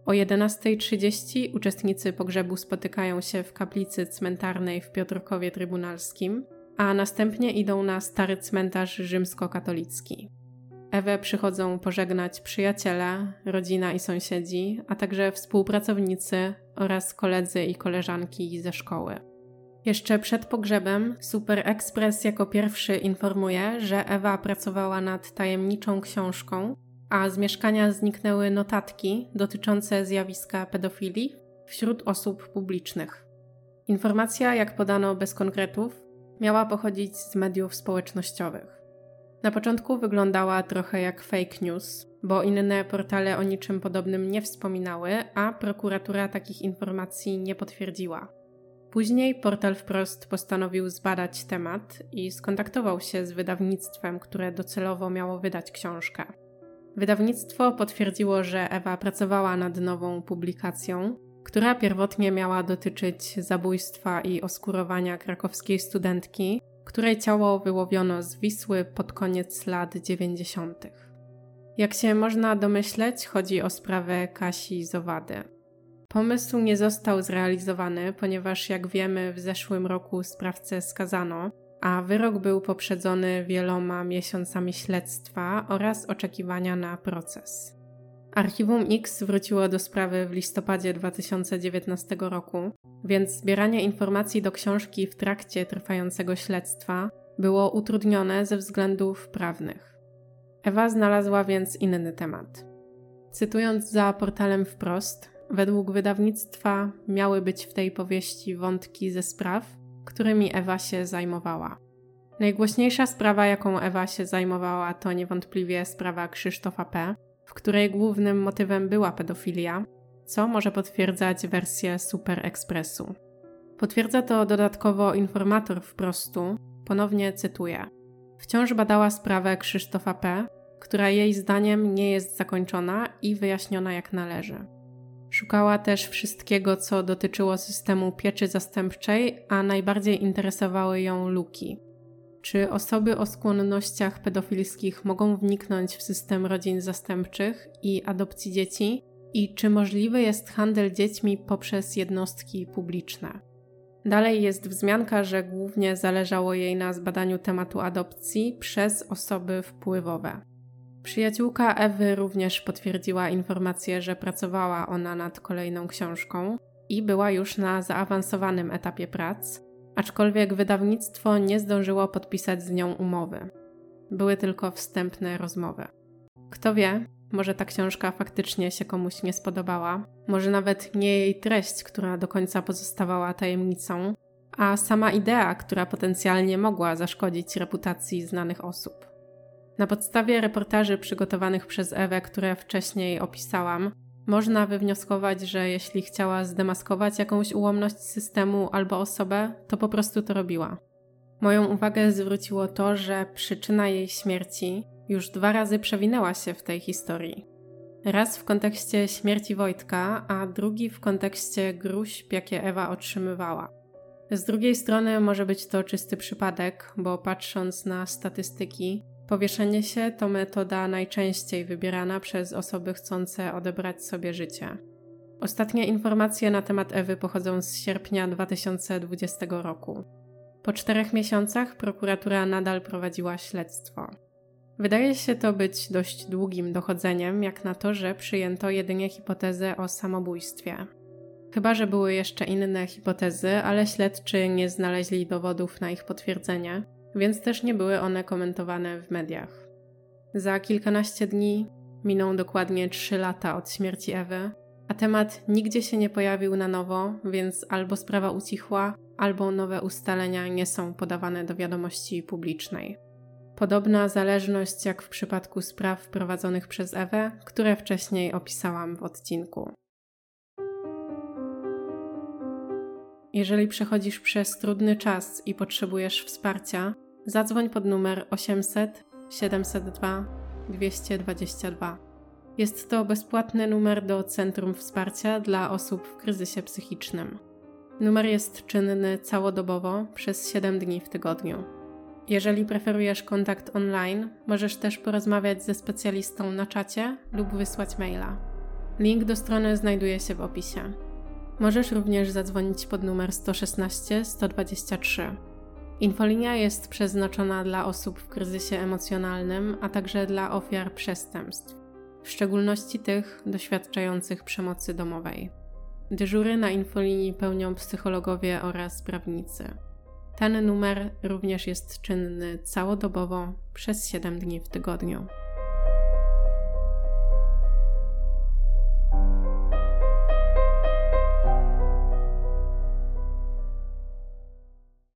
[SPEAKER 1] O 11.30 uczestnicy pogrzebu spotykają się w kaplicy cmentarnej w Piotrkowie Trybunalskim, a następnie idą na stary cmentarz rzymskokatolicki. Ewę przychodzą pożegnać przyjaciele, rodzina i sąsiedzi, a także współpracownicy oraz koledzy i koleżanki ze szkoły. Jeszcze przed pogrzebem Super Express jako pierwszy informuje, że Ewa pracowała nad tajemniczą książką, a z mieszkania zniknęły notatki dotyczące zjawiska pedofilii wśród osób publicznych. Informacja, jak podano bez konkretów, miała pochodzić z mediów społecznościowych. Na początku wyglądała trochę jak fake news, bo inne portale o niczym podobnym nie wspominały, a prokuratura takich informacji nie potwierdziła. Później portal wprost postanowił zbadać temat i skontaktował się z wydawnictwem, które docelowo miało wydać książkę. Wydawnictwo potwierdziło, że Ewa pracowała nad nową publikacją, która pierwotnie miała dotyczyć zabójstwa i oskurowania krakowskiej studentki, której ciało wyłowiono z Wisły pod koniec lat 90. Jak się można domyśleć, chodzi o sprawę Kasi Zowady. Pomysł nie został zrealizowany, ponieważ jak wiemy, w zeszłym roku sprawcę skazano, a wyrok był poprzedzony wieloma miesiącami śledztwa oraz oczekiwania na proces. Archiwum X wróciło do sprawy w listopadzie 2019 roku, więc zbieranie informacji do książki w trakcie trwającego śledztwa było utrudnione ze względów prawnych. Ewa znalazła więc inny temat. Cytując za portalem wprost, według wydawnictwa miały być w tej powieści wątki ze spraw, którymi Ewa się zajmowała. Najgłośniejsza sprawa, jaką Ewa się zajmowała, to niewątpliwie sprawa Krzysztofa P., w której głównym motywem była pedofilia, co może potwierdzać wersję Super Expressu. Potwierdza to dodatkowo informator wprostu, ponownie cytuję. Wciąż badała sprawę Krzysztofa P., która jej zdaniem nie jest zakończona i wyjaśniona jak należy. Szukała też wszystkiego, co dotyczyło systemu pieczy zastępczej, a najbardziej interesowały ją luki. Czy osoby o skłonnościach pedofilskich mogą wniknąć w system rodzin zastępczych i adopcji dzieci? I czy możliwy jest handel dziećmi poprzez jednostki publiczne? Dalej jest wzmianka, że głównie zależało jej na zbadaniu tematu adopcji przez osoby wpływowe. Przyjaciółka Ewy również potwierdziła informację, że pracowała ona nad kolejną książką i była już na zaawansowanym etapie prac, aczkolwiek wydawnictwo nie zdążyło podpisać z nią umowy. Były tylko wstępne rozmowy. Kto wie, może ta książka faktycznie się komuś nie spodobała, może nawet nie jej treść, która do końca pozostawała tajemnicą, a sama idea, która potencjalnie mogła zaszkodzić reputacji znanych osób. Na podstawie reportaży przygotowanych przez Ewę, które wcześniej opisałam, można wywnioskować, że jeśli chciała zdemaskować jakąś ułomność systemu albo osobę, to po prostu to robiła. Moją uwagę zwróciło to, że przyczyna jej śmierci już dwa razy przewinęła się w tej historii. Raz w kontekście śmierci Wojtka, a drugi w kontekście gruźb, jakie Ewa otrzymywała. Z drugiej strony może być to czysty przypadek, bo patrząc na statystyki, Powieszenie się to metoda najczęściej wybierana przez osoby chcące odebrać sobie życie. Ostatnie informacje na temat Ewy pochodzą z sierpnia 2020 roku. Po czterech miesiącach prokuratura nadal prowadziła śledztwo. Wydaje się to być dość długim dochodzeniem, jak na to, że przyjęto jedynie hipotezę o samobójstwie. Chyba, że były jeszcze inne hipotezy, ale śledczy nie znaleźli dowodów na ich potwierdzenie więc też nie były one komentowane w mediach. Za kilkanaście dni miną dokładnie trzy lata od śmierci Ewy, a temat nigdzie się nie pojawił na nowo, więc albo sprawa ucichła, albo nowe ustalenia nie są podawane do wiadomości publicznej. Podobna zależność jak w przypadku spraw prowadzonych przez Ewę, które wcześniej opisałam w odcinku. Jeżeli przechodzisz przez trudny czas i potrzebujesz wsparcia, zadzwoń pod numer 800 702 222. Jest to bezpłatny numer do Centrum Wsparcia dla osób w kryzysie psychicznym. Numer jest czynny całodobowo przez 7 dni w tygodniu. Jeżeli preferujesz kontakt online, możesz też porozmawiać ze specjalistą na czacie lub wysłać maila. Link do strony znajduje się w opisie. Możesz również zadzwonić pod numer 116 123. Infolinia jest przeznaczona dla osób w kryzysie emocjonalnym, a także dla ofiar przestępstw, w szczególności tych doświadczających przemocy domowej. Dyżury na infolinii pełnią psychologowie oraz prawnicy. Ten numer również jest czynny całodobowo przez 7 dni w tygodniu.